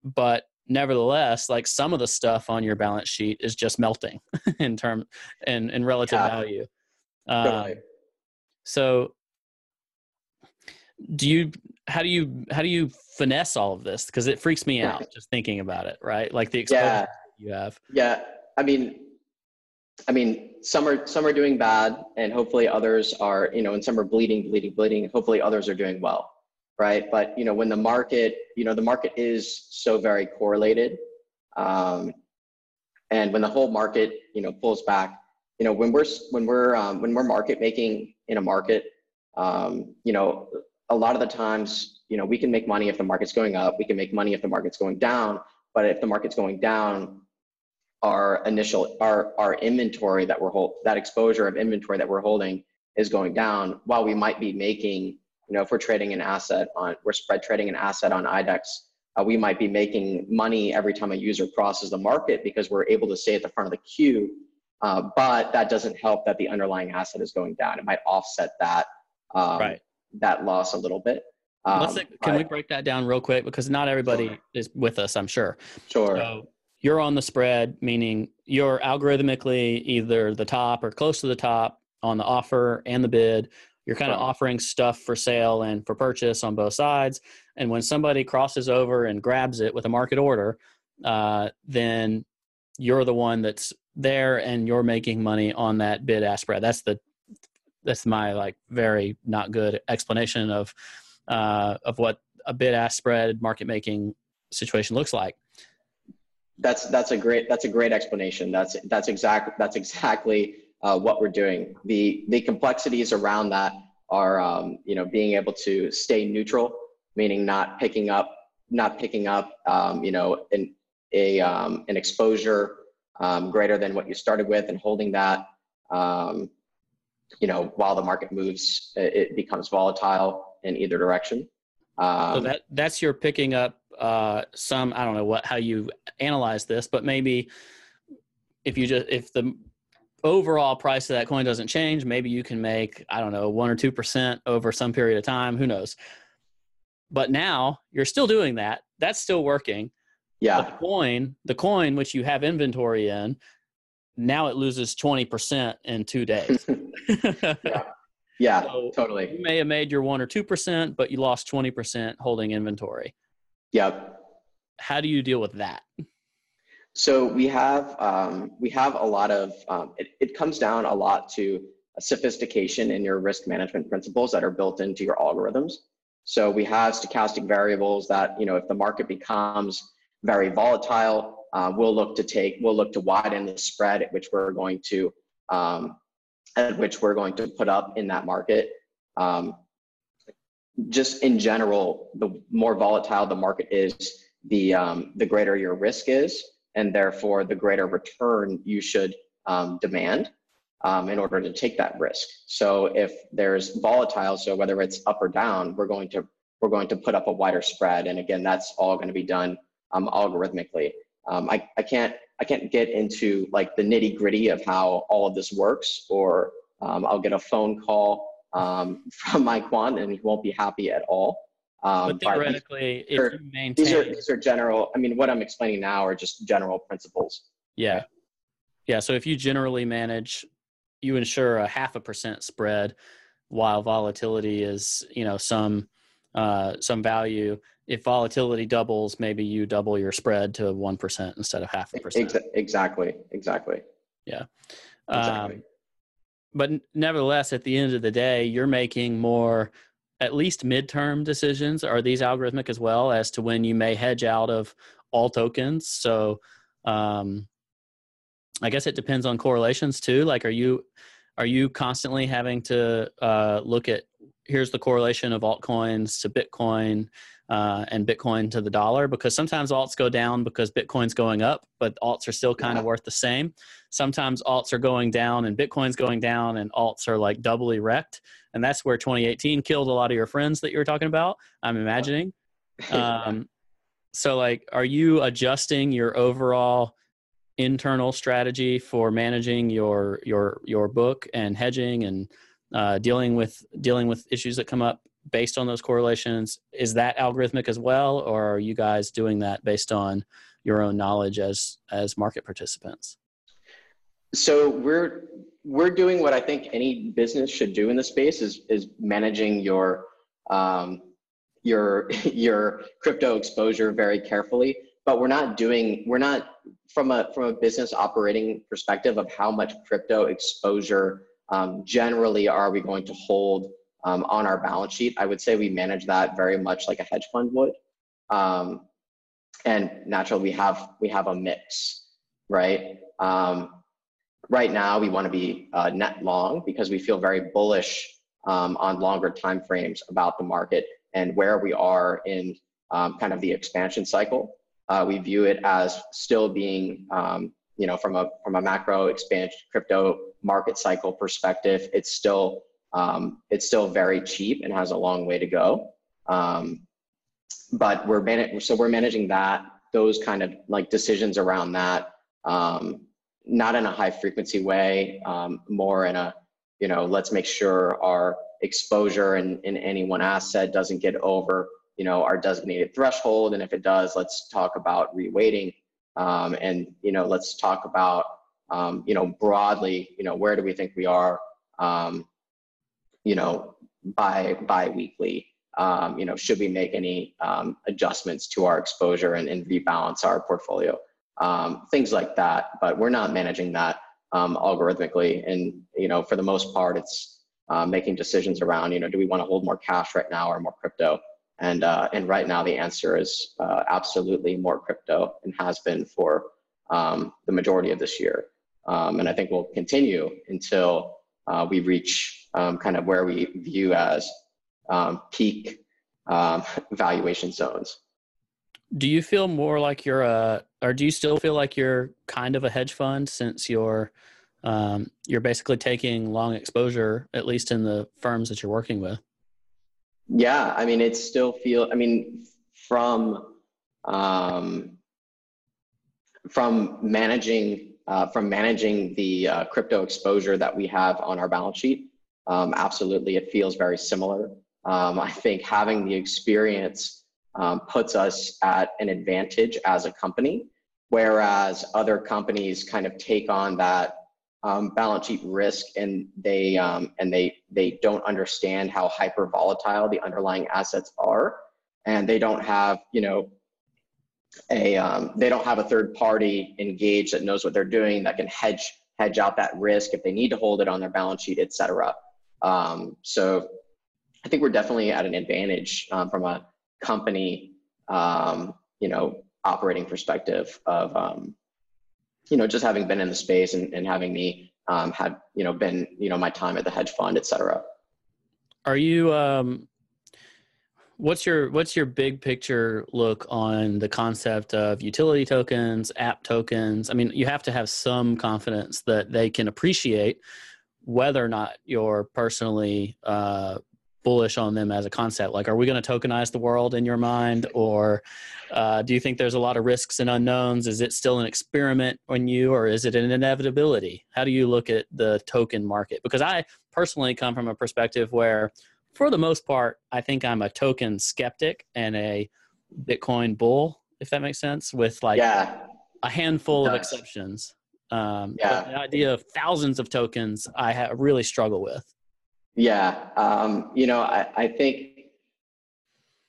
But nevertheless, like some of the stuff on your balance sheet is just melting in term in, in relative yeah. value. Um, so do you how do you how do you finesse all of this? Because it freaks me out just thinking about it right? Like the exposure yeah. you have. Yeah. I mean i mean some are some are doing bad and hopefully others are you know and some are bleeding bleeding bleeding. Hopefully others are doing well right? But you know when the market you know the market is so very correlated um, and when the whole market you know pulls back you know when we're when we're um, when we're market making in a market um, you know a lot of the times, you know, we can make money if the market's going up. We can make money if the market's going down. But if the market's going down, our initial our our inventory that we're hold that exposure of inventory that we're holding is going down. While we might be making, you know, if we're trading an asset on we're spread trading an asset on IDEX uh, we might be making money every time a user crosses the market because we're able to stay at the front of the queue. Uh, but that doesn't help that the underlying asset is going down. It might offset that um, right. That loss a little bit. Um, can but, we break that down real quick because not everybody sure. is with us. I'm sure. Sure. So you're on the spread, meaning you're algorithmically either the top or close to the top on the offer and the bid. You're kind of offering stuff for sale and for purchase on both sides. And when somebody crosses over and grabs it with a market order, uh, then you're the one that's there and you're making money on that bid ask spread. That's the that's my like very not good explanation of uh, of what a bid ask spread market making situation looks like. That's that's a great that's a great explanation. That's that's exactly that's exactly uh, what we're doing. The the complexities around that are um, you know being able to stay neutral, meaning not picking up not picking up um, you know an a um, an exposure um, greater than what you started with and holding that um, you know while the market moves it becomes volatile in either direction. so um, that that's your picking up uh, some I don't know what how you analyze this, but maybe if you just if the overall price of that coin doesn't change, maybe you can make, I don't know, one or 2% over some period of time. Who knows? But now you're still doing that. That's still working. Yeah. The coin, the coin which you have inventory in, now it loses 20% in two days. yeah. Yeah, so totally. You may have made your one or 2%, but you lost 20% holding inventory. Yep. How do you deal with that? So we have um, we have a lot of um, it, it comes down a lot to sophistication in your risk management principles that are built into your algorithms. So we have stochastic variables that you know if the market becomes very volatile, uh, we'll look to take we'll look to widen the spread at which we're going to um, at which we're going to put up in that market. Um, just in general, the more volatile the market is, the um, the greater your risk is and therefore the greater return you should um, demand um, in order to take that risk. So if there's volatile, so whether it's up or down, we're going to we're going to put up a wider spread, and again, that's all going to be done um, algorithmically. Um, I, I can't I can't get into like the nitty gritty of how all of this works, or um, I'll get a phone call um, from my quant and he won't be happy at all. Um, but theoretically, if are, you maintain these are these are general. I mean, what I'm explaining now are just general principles. Yeah, yeah. So if you generally manage, you ensure a half a percent spread, while volatility is you know some uh, some value. If volatility doubles, maybe you double your spread to one percent instead of half a percent. Exactly. Exactly. Yeah. Exactly. Um, but nevertheless, at the end of the day, you're making more at least midterm decisions are these algorithmic as well as to when you may hedge out of all tokens so um, i guess it depends on correlations too like are you are you constantly having to uh, look at here's the correlation of altcoins to bitcoin uh, and bitcoin to the dollar because sometimes alts go down because bitcoin's going up but alts are still kind yeah. of worth the same. Sometimes alts are going down and bitcoin's going down and alts are like doubly wrecked and that's where 2018 killed a lot of your friends that you were talking about i'm imagining. Um, so like are you adjusting your overall internal strategy for managing your your your book and hedging and uh, dealing with dealing with issues that come up based on those correlations is that algorithmic as well or are you guys doing that based on your own knowledge as as market participants so we're we're doing what I think any business should do in the space is is managing your um, your your crypto exposure very carefully. But we're not doing we're not from a from a business operating perspective of how much crypto exposure um, generally are we going to hold um, on our balance sheet. I would say we manage that very much like a hedge fund would. Um, and naturally, we have we have a mix, right? Um, right now we want to be uh, net long because we feel very bullish um, on longer time frames about the market and where we are in um, kind of the expansion cycle. Uh, we view it as still being, um, you know, from a from a macro expansion crypto market cycle perspective, it's still um, it's still very cheap and has a long way to go. Um, but we're man- so we're managing that those kind of like decisions around that um, not in a high frequency way um, more in a you know let's make sure our exposure in, in any one asset doesn't get over you know our designated threshold. And if it does let's talk about reweighting. Um, and you know let's talk about um, you know broadly you know where do we think we are? Um, you know by bi-weekly um, you know should we make any um, adjustments to our exposure and, and rebalance our portfolio? Um, things like that but we're not managing that algorithmically. And you know for the most part it's uh, making decisions around you know do we want to hold more cash right now or more crypto? And, uh, and right now the answer is uh, absolutely more crypto and has been for um, the majority of this year. Um, and I think we'll continue until uh, we reach um, kind of where we view as um, peak um, valuation zones. Do you feel more like you're a, or do you still feel like you're kind of a hedge fund since you're, um, you're basically taking long exposure, at least in the firms that you're working with? Yeah, I mean, it still feel. I mean, from um, from managing uh, from managing the uh, crypto exposure that we have on our balance sheet, um, absolutely, it feels very similar. Um, I think having the experience um, puts us at an advantage as a company, whereas other companies kind of take on that um, balance sheet risk and they um, and they they don't understand how hyper volatile the underlying assets are and they don't have you know a um, they don't have a third party engaged that knows what they're doing that can hedge hedge out that risk if they need to hold it on their balance sheet etc um, so i think we're definitely at an advantage um, from a company um, you know operating perspective of you know, just having been in the space and, and having me um, had, you know, been, you know, my time at the hedge fund, et cetera. Are you, um, what's your, what's your big picture look on the concept of utility tokens, app tokens? I mean, you have to have some confidence that they can appreciate whether or not you're personally uh, bullish on them as a concept? Like, are we going to tokenize the world in your mind, or uh, do you think there's a lot of risks and unknowns? Is it still an experiment on you, or is it an inevitability? How do you look at the token market? Because I personally come from a perspective where, for the most part, I think I'm a token skeptic and a Bitcoin bull, if that makes sense, with like yeah. a handful of exceptions. Um, yeah. the idea of thousands of tokens, I ha- really struggle with. Yeah, um, you know, I, I think,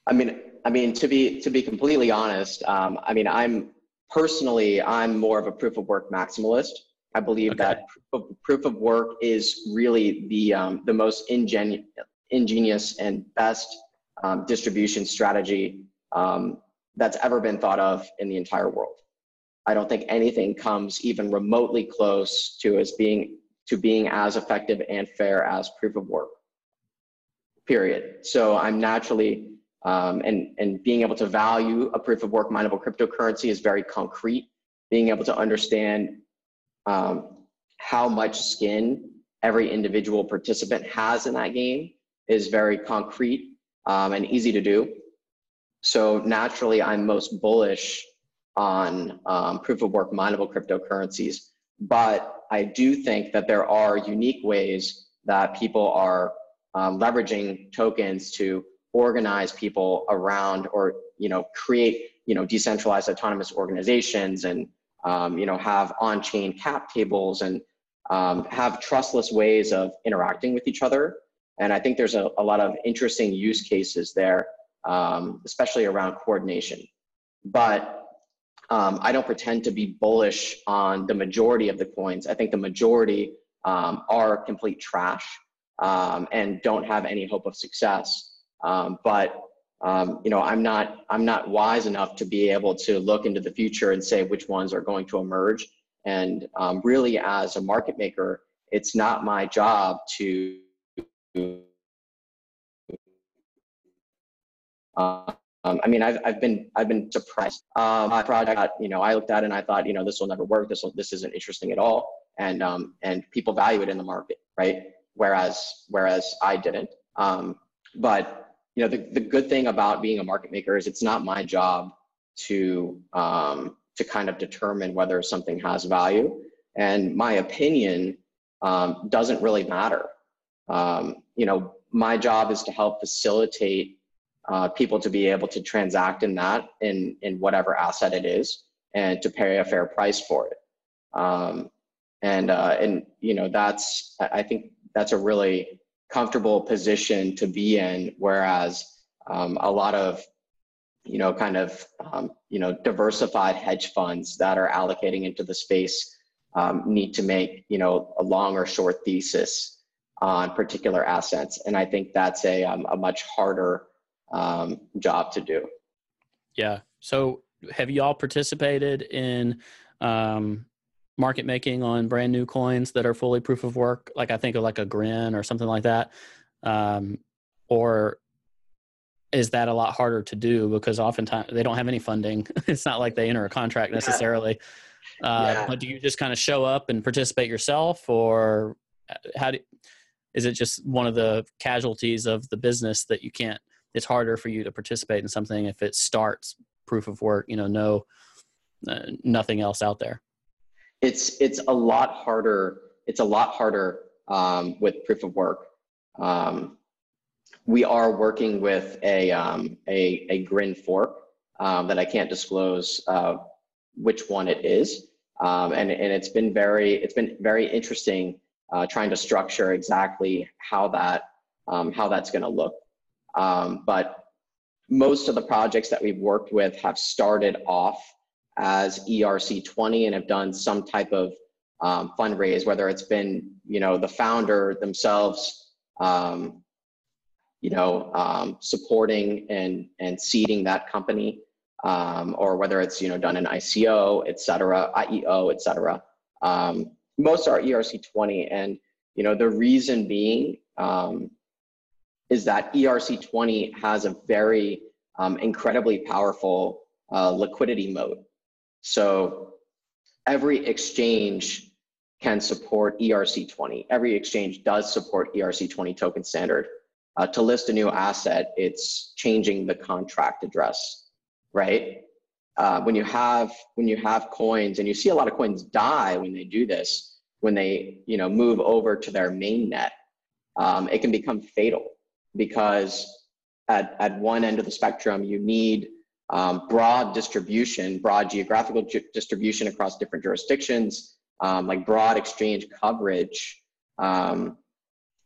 I mean, I mean to be to be completely honest, um, I mean, I'm personally I'm more of a proof of work maximalist. I believe okay. that proof of, proof of, work is really the um, the most ingenu- ingenious and best um, distribution strategy um, that's ever been thought of in the entire world. I don't think anything comes even remotely close to as being to being as effective and fair as proof of work. Period. So I'm naturally um, and and being able to value a proof of work mineable cryptocurrency is very concrete. Being able to understand um, how much skin every individual participant has in that game is very concrete um, and easy to do. So naturally, I'm most bullish on um, proof of work mineable cryptocurrencies, but I do think that there are unique ways that people are um, leveraging tokens to organize people around or you know create you know decentralized autonomous organizations and um, you know have on-chain cap tables and um, have trustless ways of interacting with each other and i think there's a, a lot of interesting use cases there um, especially around coordination but um, I don't pretend to be bullish on the majority of the coins. I think the majority um, are complete trash um, and don't have any hope of success. Um, but um, you know, I'm not I'm not wise enough to be able to look into the future and say which ones are going to emerge. And really, as a market maker, it's not my job to um, I mean, I've, I've been I've been surprised. Um, my project, you know, I looked at it and I thought, you know, this will never work. This will, this isn't interesting at all. And um, and people value it in the market, right? Whereas whereas I didn't. Um, but you know, the, the good thing about being a market maker is it's not my job to um, to kind of determine whether something has value. And my opinion um, doesn't really matter. Um, you know, my job is to help facilitate uh, people to be able to transact in that in in whatever asset it is and to pay a fair price for it. Um, and uh, and you know that's I think that's a really comfortable position to be in. Whereas um, a lot of you know kind of um, you know diversified hedge funds that are allocating into the space um, need to make you know a long or short thesis on particular assets, and I think that's a um, a much harder um, job to do. Yeah. So have you all participated in um, market making on brand new coins that are fully proof of work? Like I think of like a Grin or something like that. Um, or is that a lot harder to do because oftentimes they don't have any funding. it's not like they enter a contract necessarily. Yeah. Uh, yeah. But do you just kind of show up and participate yourself, or uh, how do? Is it just one of the casualties of the business that you can't? It's harder for you to participate in something if it starts proof of work. You know, no, uh, nothing else out there. It's it's a lot harder. It's a lot harder um, with proof of work. Um, we are working with a um, a, a grin fork um, that I can't disclose uh, which one it is, um, and and it's been very it's been very interesting uh, trying to structure exactly how that um, how that's going to look. Um, but most of the projects that we've worked with have started off as ERC20 and have done some type of um, fundraise, whether it's been you know the founder themselves um, you know, um, supporting and and seeding that company, um, or whether it's you know done in ICO, et cetera, IEO, et cetera. Most are ERC20, and you know the reason being um, is that ERC20 has a very um, incredibly powerful uh, liquidity mode. So every exchange can support ERC20. Every exchange does support ERC20 token standard. Uh, to list a new asset, it's changing the contract address, right? Uh, when you have when you have coins, and you see a lot of coins die when they do this, when they you know move over to their main net, um, it can become fatal because at, at one end of the spectrum, you need um, broad distribution, broad geographical ge- distribution across different jurisdictions, um, like broad exchange coverage. Um,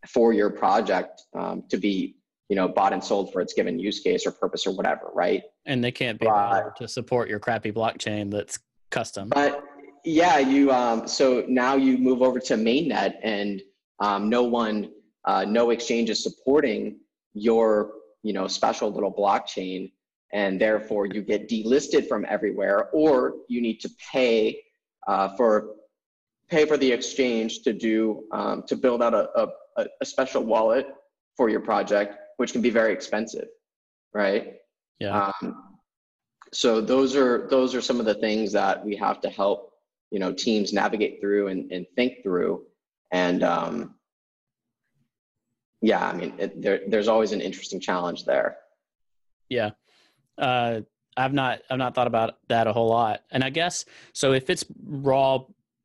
for your project um, to be you know bought and sold for its given use case or purpose or whatever right? And they can't be uh, to support your crappy blockchain that's custom. But yeah you um, so now you move over to mainnet and um, no one uh, no exchange is supporting your you know special little blockchain. And therefore you get delisted from everywhere or you need to pay uh, for pay for the exchange to do um, to build out a, a, a special wallet for your project, which can be very expensive, right? Yeah. Um, so those are those are some of the things that we have to help you know teams navigate through and, and think through and um, yeah i mean it, there, there's always an interesting challenge there yeah uh, i've not i've not thought about that a whole lot and i guess so if it's raw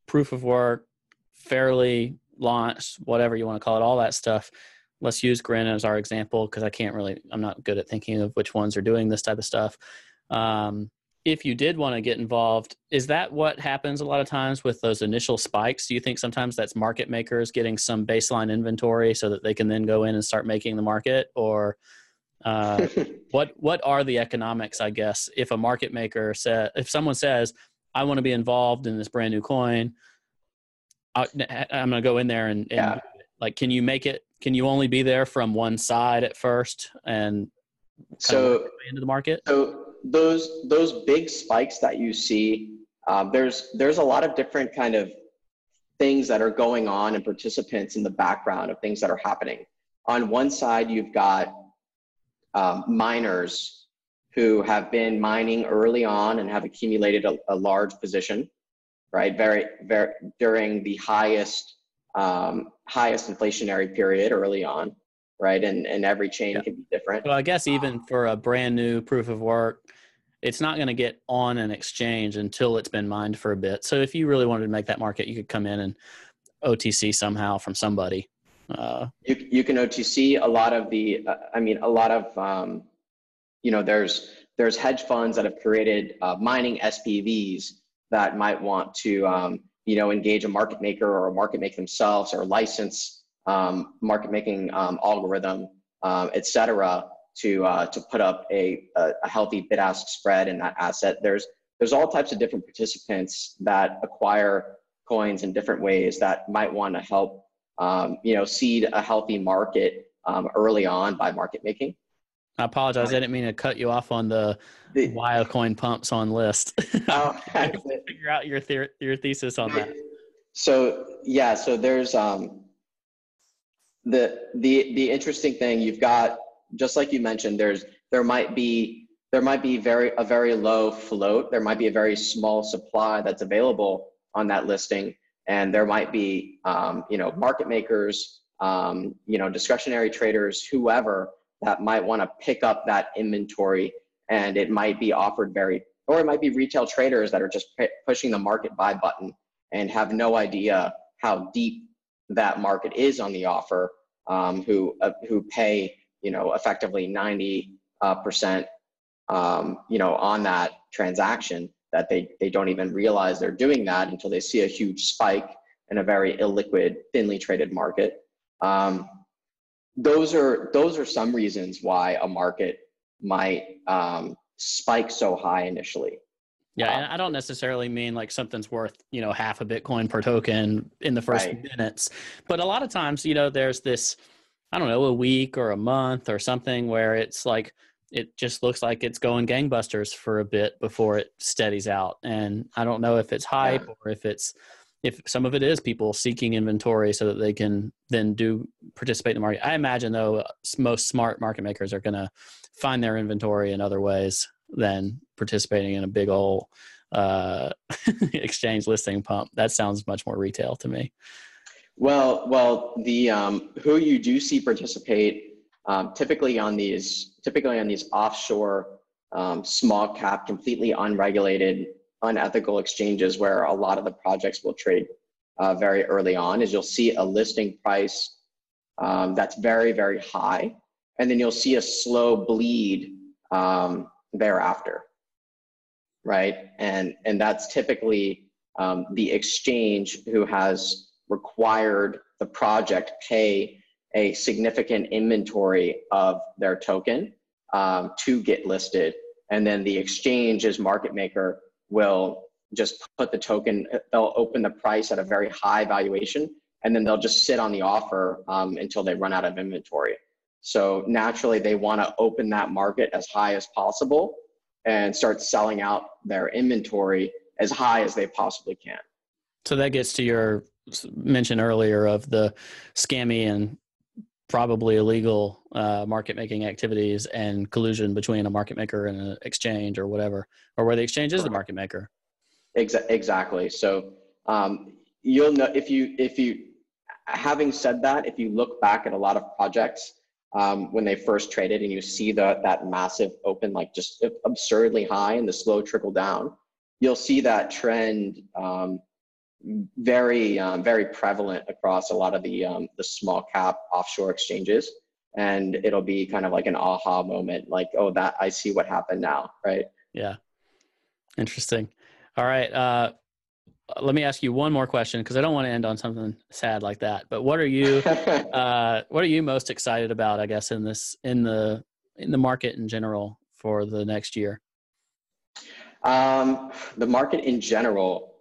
proof of work fairly launch, whatever you want to call it, all that stuff. Let's use Grin as our example because I can't really, I'm not good at thinking of which ones are doing this type of stuff. Um, if you did want to get involved, is that what happens a lot of times with those initial spikes? Do you think sometimes that's market makers getting some baseline inventory so that they can then go in and start making the market, or uh, what what are the economics? I guess if a market maker said, if someone says, "I want to be involved in this brand new coin," I, am going to go in there and, and yeah. like, can you make it? Can you only be there from one side at first and so into the market? So those those big spikes that you see, um, there's there's a lot of different kind of things that are going on and participants in the background of things that are happening. On one side, you've got um, miners who have been mining early on and have accumulated a, a large position right? Very, very during the highest um, highest inflationary period early on. right? And and every chain Yeah. can be different. Well, I guess even for a brand new proof of work, it's not going to get on an exchange until it's been mined for a bit. So if you really wanted to make that market, you could come in and OTC somehow from somebody. Uh, You you can OTC a lot of the. Uh, I mean, a lot of um, you know, there's there's hedge funds that have created uh, mining SPVs that might want to um, you know engage a market maker or a market make themselves or license um, market making um, algorithm, um, et cetera, to uh, to put up a, a a healthy bid ask spread in that asset. There's there's all types of different participants that acquire coins in different ways that might want to help um, you know, seed a healthy market um, early on by market making. I apologize. I didn't mean to cut you off on the The, why coin pumps on list. oh, Figure out your your thesis on that. so yeah, so there's um, the the the interesting thing you've got just like you mentioned. There's there might be there might be very a very low float. There might be a very small supply that's available on that listing, and there might be um, you know market makers, um, you know discretionary traders, whoever that might want to pick up that inventory, and it might be offered very, or it might be retail traders that are just pu- pushing the market buy button and have no idea how deep that market is on the offer, um, who uh, who pay you know effectively ninety uh, percent um, you know on that transaction that they they don't even realize they're doing that until they see a huge spike in a very illiquid, thinly traded market. Um, those are those are some reasons why a market might um, spike so high initially. Yeah, and I don't necessarily mean like something's worth, you know, half a Bitcoin per token in the first Right. minutes. But a lot of times, you know, there's this, I don't know, a week or a month or something where it's like it just looks like it's going gangbusters for a bit before it steadies out. And I don't know if it's hype or if it's if some of it is people seeking inventory so that they can then do participate in the market. I imagine though most smart market makers are going to find their inventory in other ways than participating in a big old uh, exchange listing pump. That sounds much more retail to me. Well, well, the um, who you do see participate um, typically on these typically on these offshore um, small cap, completely unregulated, unethical exchanges where a lot of the projects will trade uh, very early on. Is you'll see a listing price um, that's very very high, and then you'll see a slow bleed um, thereafter, right? And and that's typically um, the exchange who has required the project pay a significant inventory of their token um, to get listed. And then the exchange's market maker will just put the token, they'll open the price at a very high valuation, and then they'll just sit on the offer um, until they run out of inventory. So naturally, they want to open that market as high as possible and start selling out their inventory as high as they possibly can. So that gets to your mention earlier of the scammy and probably illegal uh, market making activities and collusion between a market maker and an exchange or whatever, or where the exchange is the market maker. Exa- exactly. So um, you'll know if you if you having said that, if you look back at a lot of projects um, when they first traded and you see the that massive open like just absurdly high and the slow trickle down, you'll see that trend um, very um, very prevalent across a lot of the um, the small cap offshore exchanges. And it'll be kind of like an aha moment, like, oh, that I see what happened now, right? Yeah. Interesting. All right. Uh, let me ask you one more question because I don't want to end on something sad like that. But what are you uh, what are you most excited about? I guess in this in the in the market in general for the next year. Um, the market in general,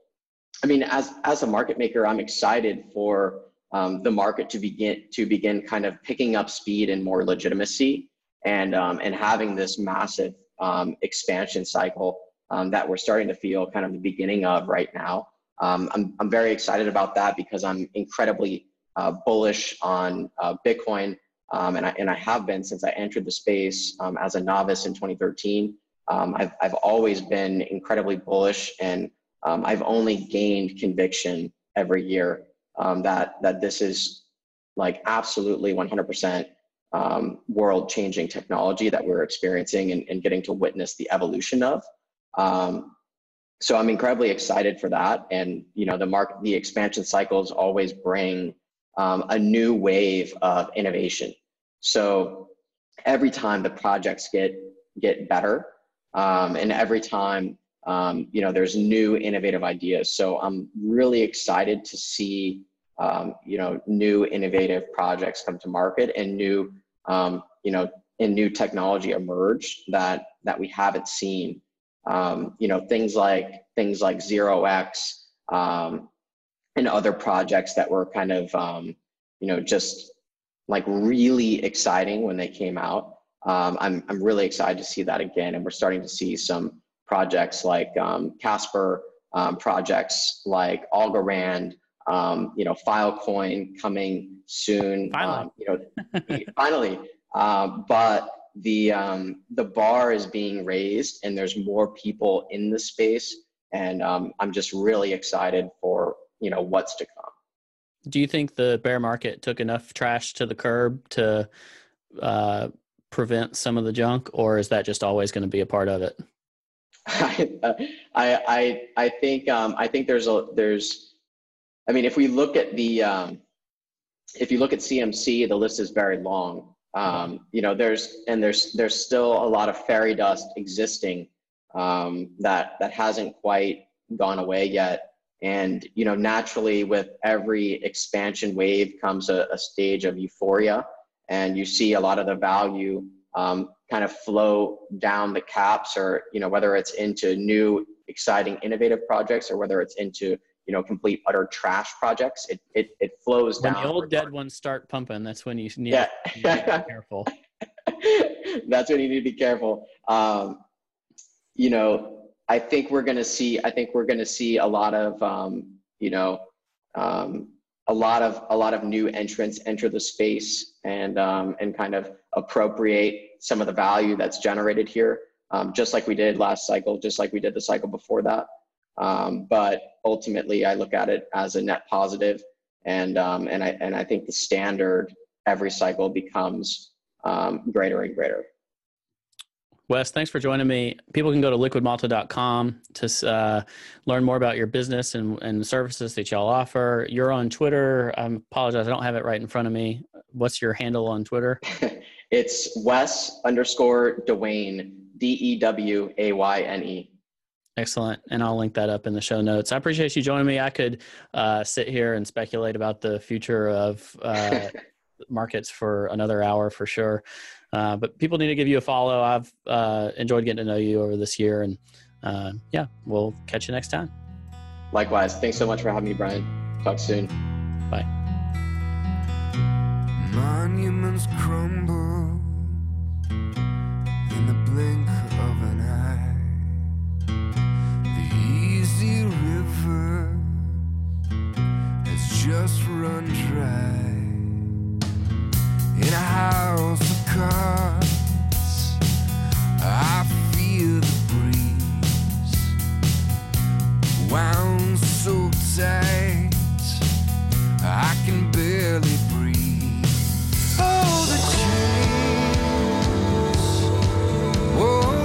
I mean, as as a market maker, I'm excited for um, the market to begin to begin kind of picking up speed and more legitimacy, and um, and having this massive um, expansion cycle um, that we're starting to feel kind of the beginning of right now. Um, I'm I'm very excited about that because I'm incredibly uh, bullish on uh, Bitcoin, um, and I and I have been since I entered the space as a novice in 2013. Um, I've, I've always been incredibly bullish and um, I've only gained conviction every year um, that, that this is like absolutely 100% um, world changing technology that we're experiencing and, and, getting to witness the evolution of. Um, so I'm incredibly excited for that. And, you know, the mark, the expansion cycles always bring um, a new wave of innovation. So every time the projects get, get better um, and every time, um, you know, there's new innovative ideas. So I'm really excited to see um, you know, new innovative projects come to market and new, um, you know, and new technology emerge that that we haven't seen. Um, you know, things like things like Zero X um, and other projects that were kind of, um, you know, just like really exciting when they came out. I'm I'm really excited to see that again, and we're starting to see some projects like Casper, projects like Algorand um, you know, Filecoin coming soon. Finally. Um, you know, finally. Um, but the um, the bar is being raised, and there's more people in the space, and um, I'm just really excited for you know what's to come. Do you think the bear market took enough trash to the curb to uh, prevent some of the junk, or is that just always going to be a part of it? I, I I think um, I think there's a there's I mean, if we look at the, um, if you look at CMC, the list is very long. Um, you know, there's and there's there's still a lot of fairy dust existing um, that that hasn't quite gone away yet. And you know, naturally, with every expansion wave comes a, a stage of euphoria, and you see a lot of the value um, kind of flow down the caps, or you know, whether it's into new, exciting, innovative projects, or whether it's into you know complete utter trash projects it it, it flows when down the old dead ones start pumping that's when you need, yeah. to, be careful. That's when you need to be careful. Um, you know i think we're going to see i think we're going to see a lot of um, you know um, a lot of a lot of new entrants enter the space and um, and kind of appropriate some of the value that's generated here um, just like we did last cycle just like we did the cycle before that um, but ultimately, I look at it as a net positive, and um, and I and I think the standard every cycle becomes um, greater and greater. Wes, thanks for joining me. People can go to liquidmalta.com to uh, learn more about your business and, and services that y'all offer. You're on Twitter. I apologize, I don't have it right in front of me. What's your handle on Twitter? it's Wes underscore Dewayne, D E W A Y N E. Excellent. And I'll link that up in the show notes. I appreciate you joining me. I could uh, sit here and speculate about the future of uh, markets for another hour for sure. Uh, but people need to give you a follow. I've uh, enjoyed getting to know you over this year. And uh, yeah, we'll catch you next time. Likewise. Thanks so much for having me, Brian. Talk soon. Bye. Monuments crumble in the blink of an eye. The easy river has just run dry. In a house of cards, I feel the breeze wound so tight I can barely breathe. Oh, the Whoa.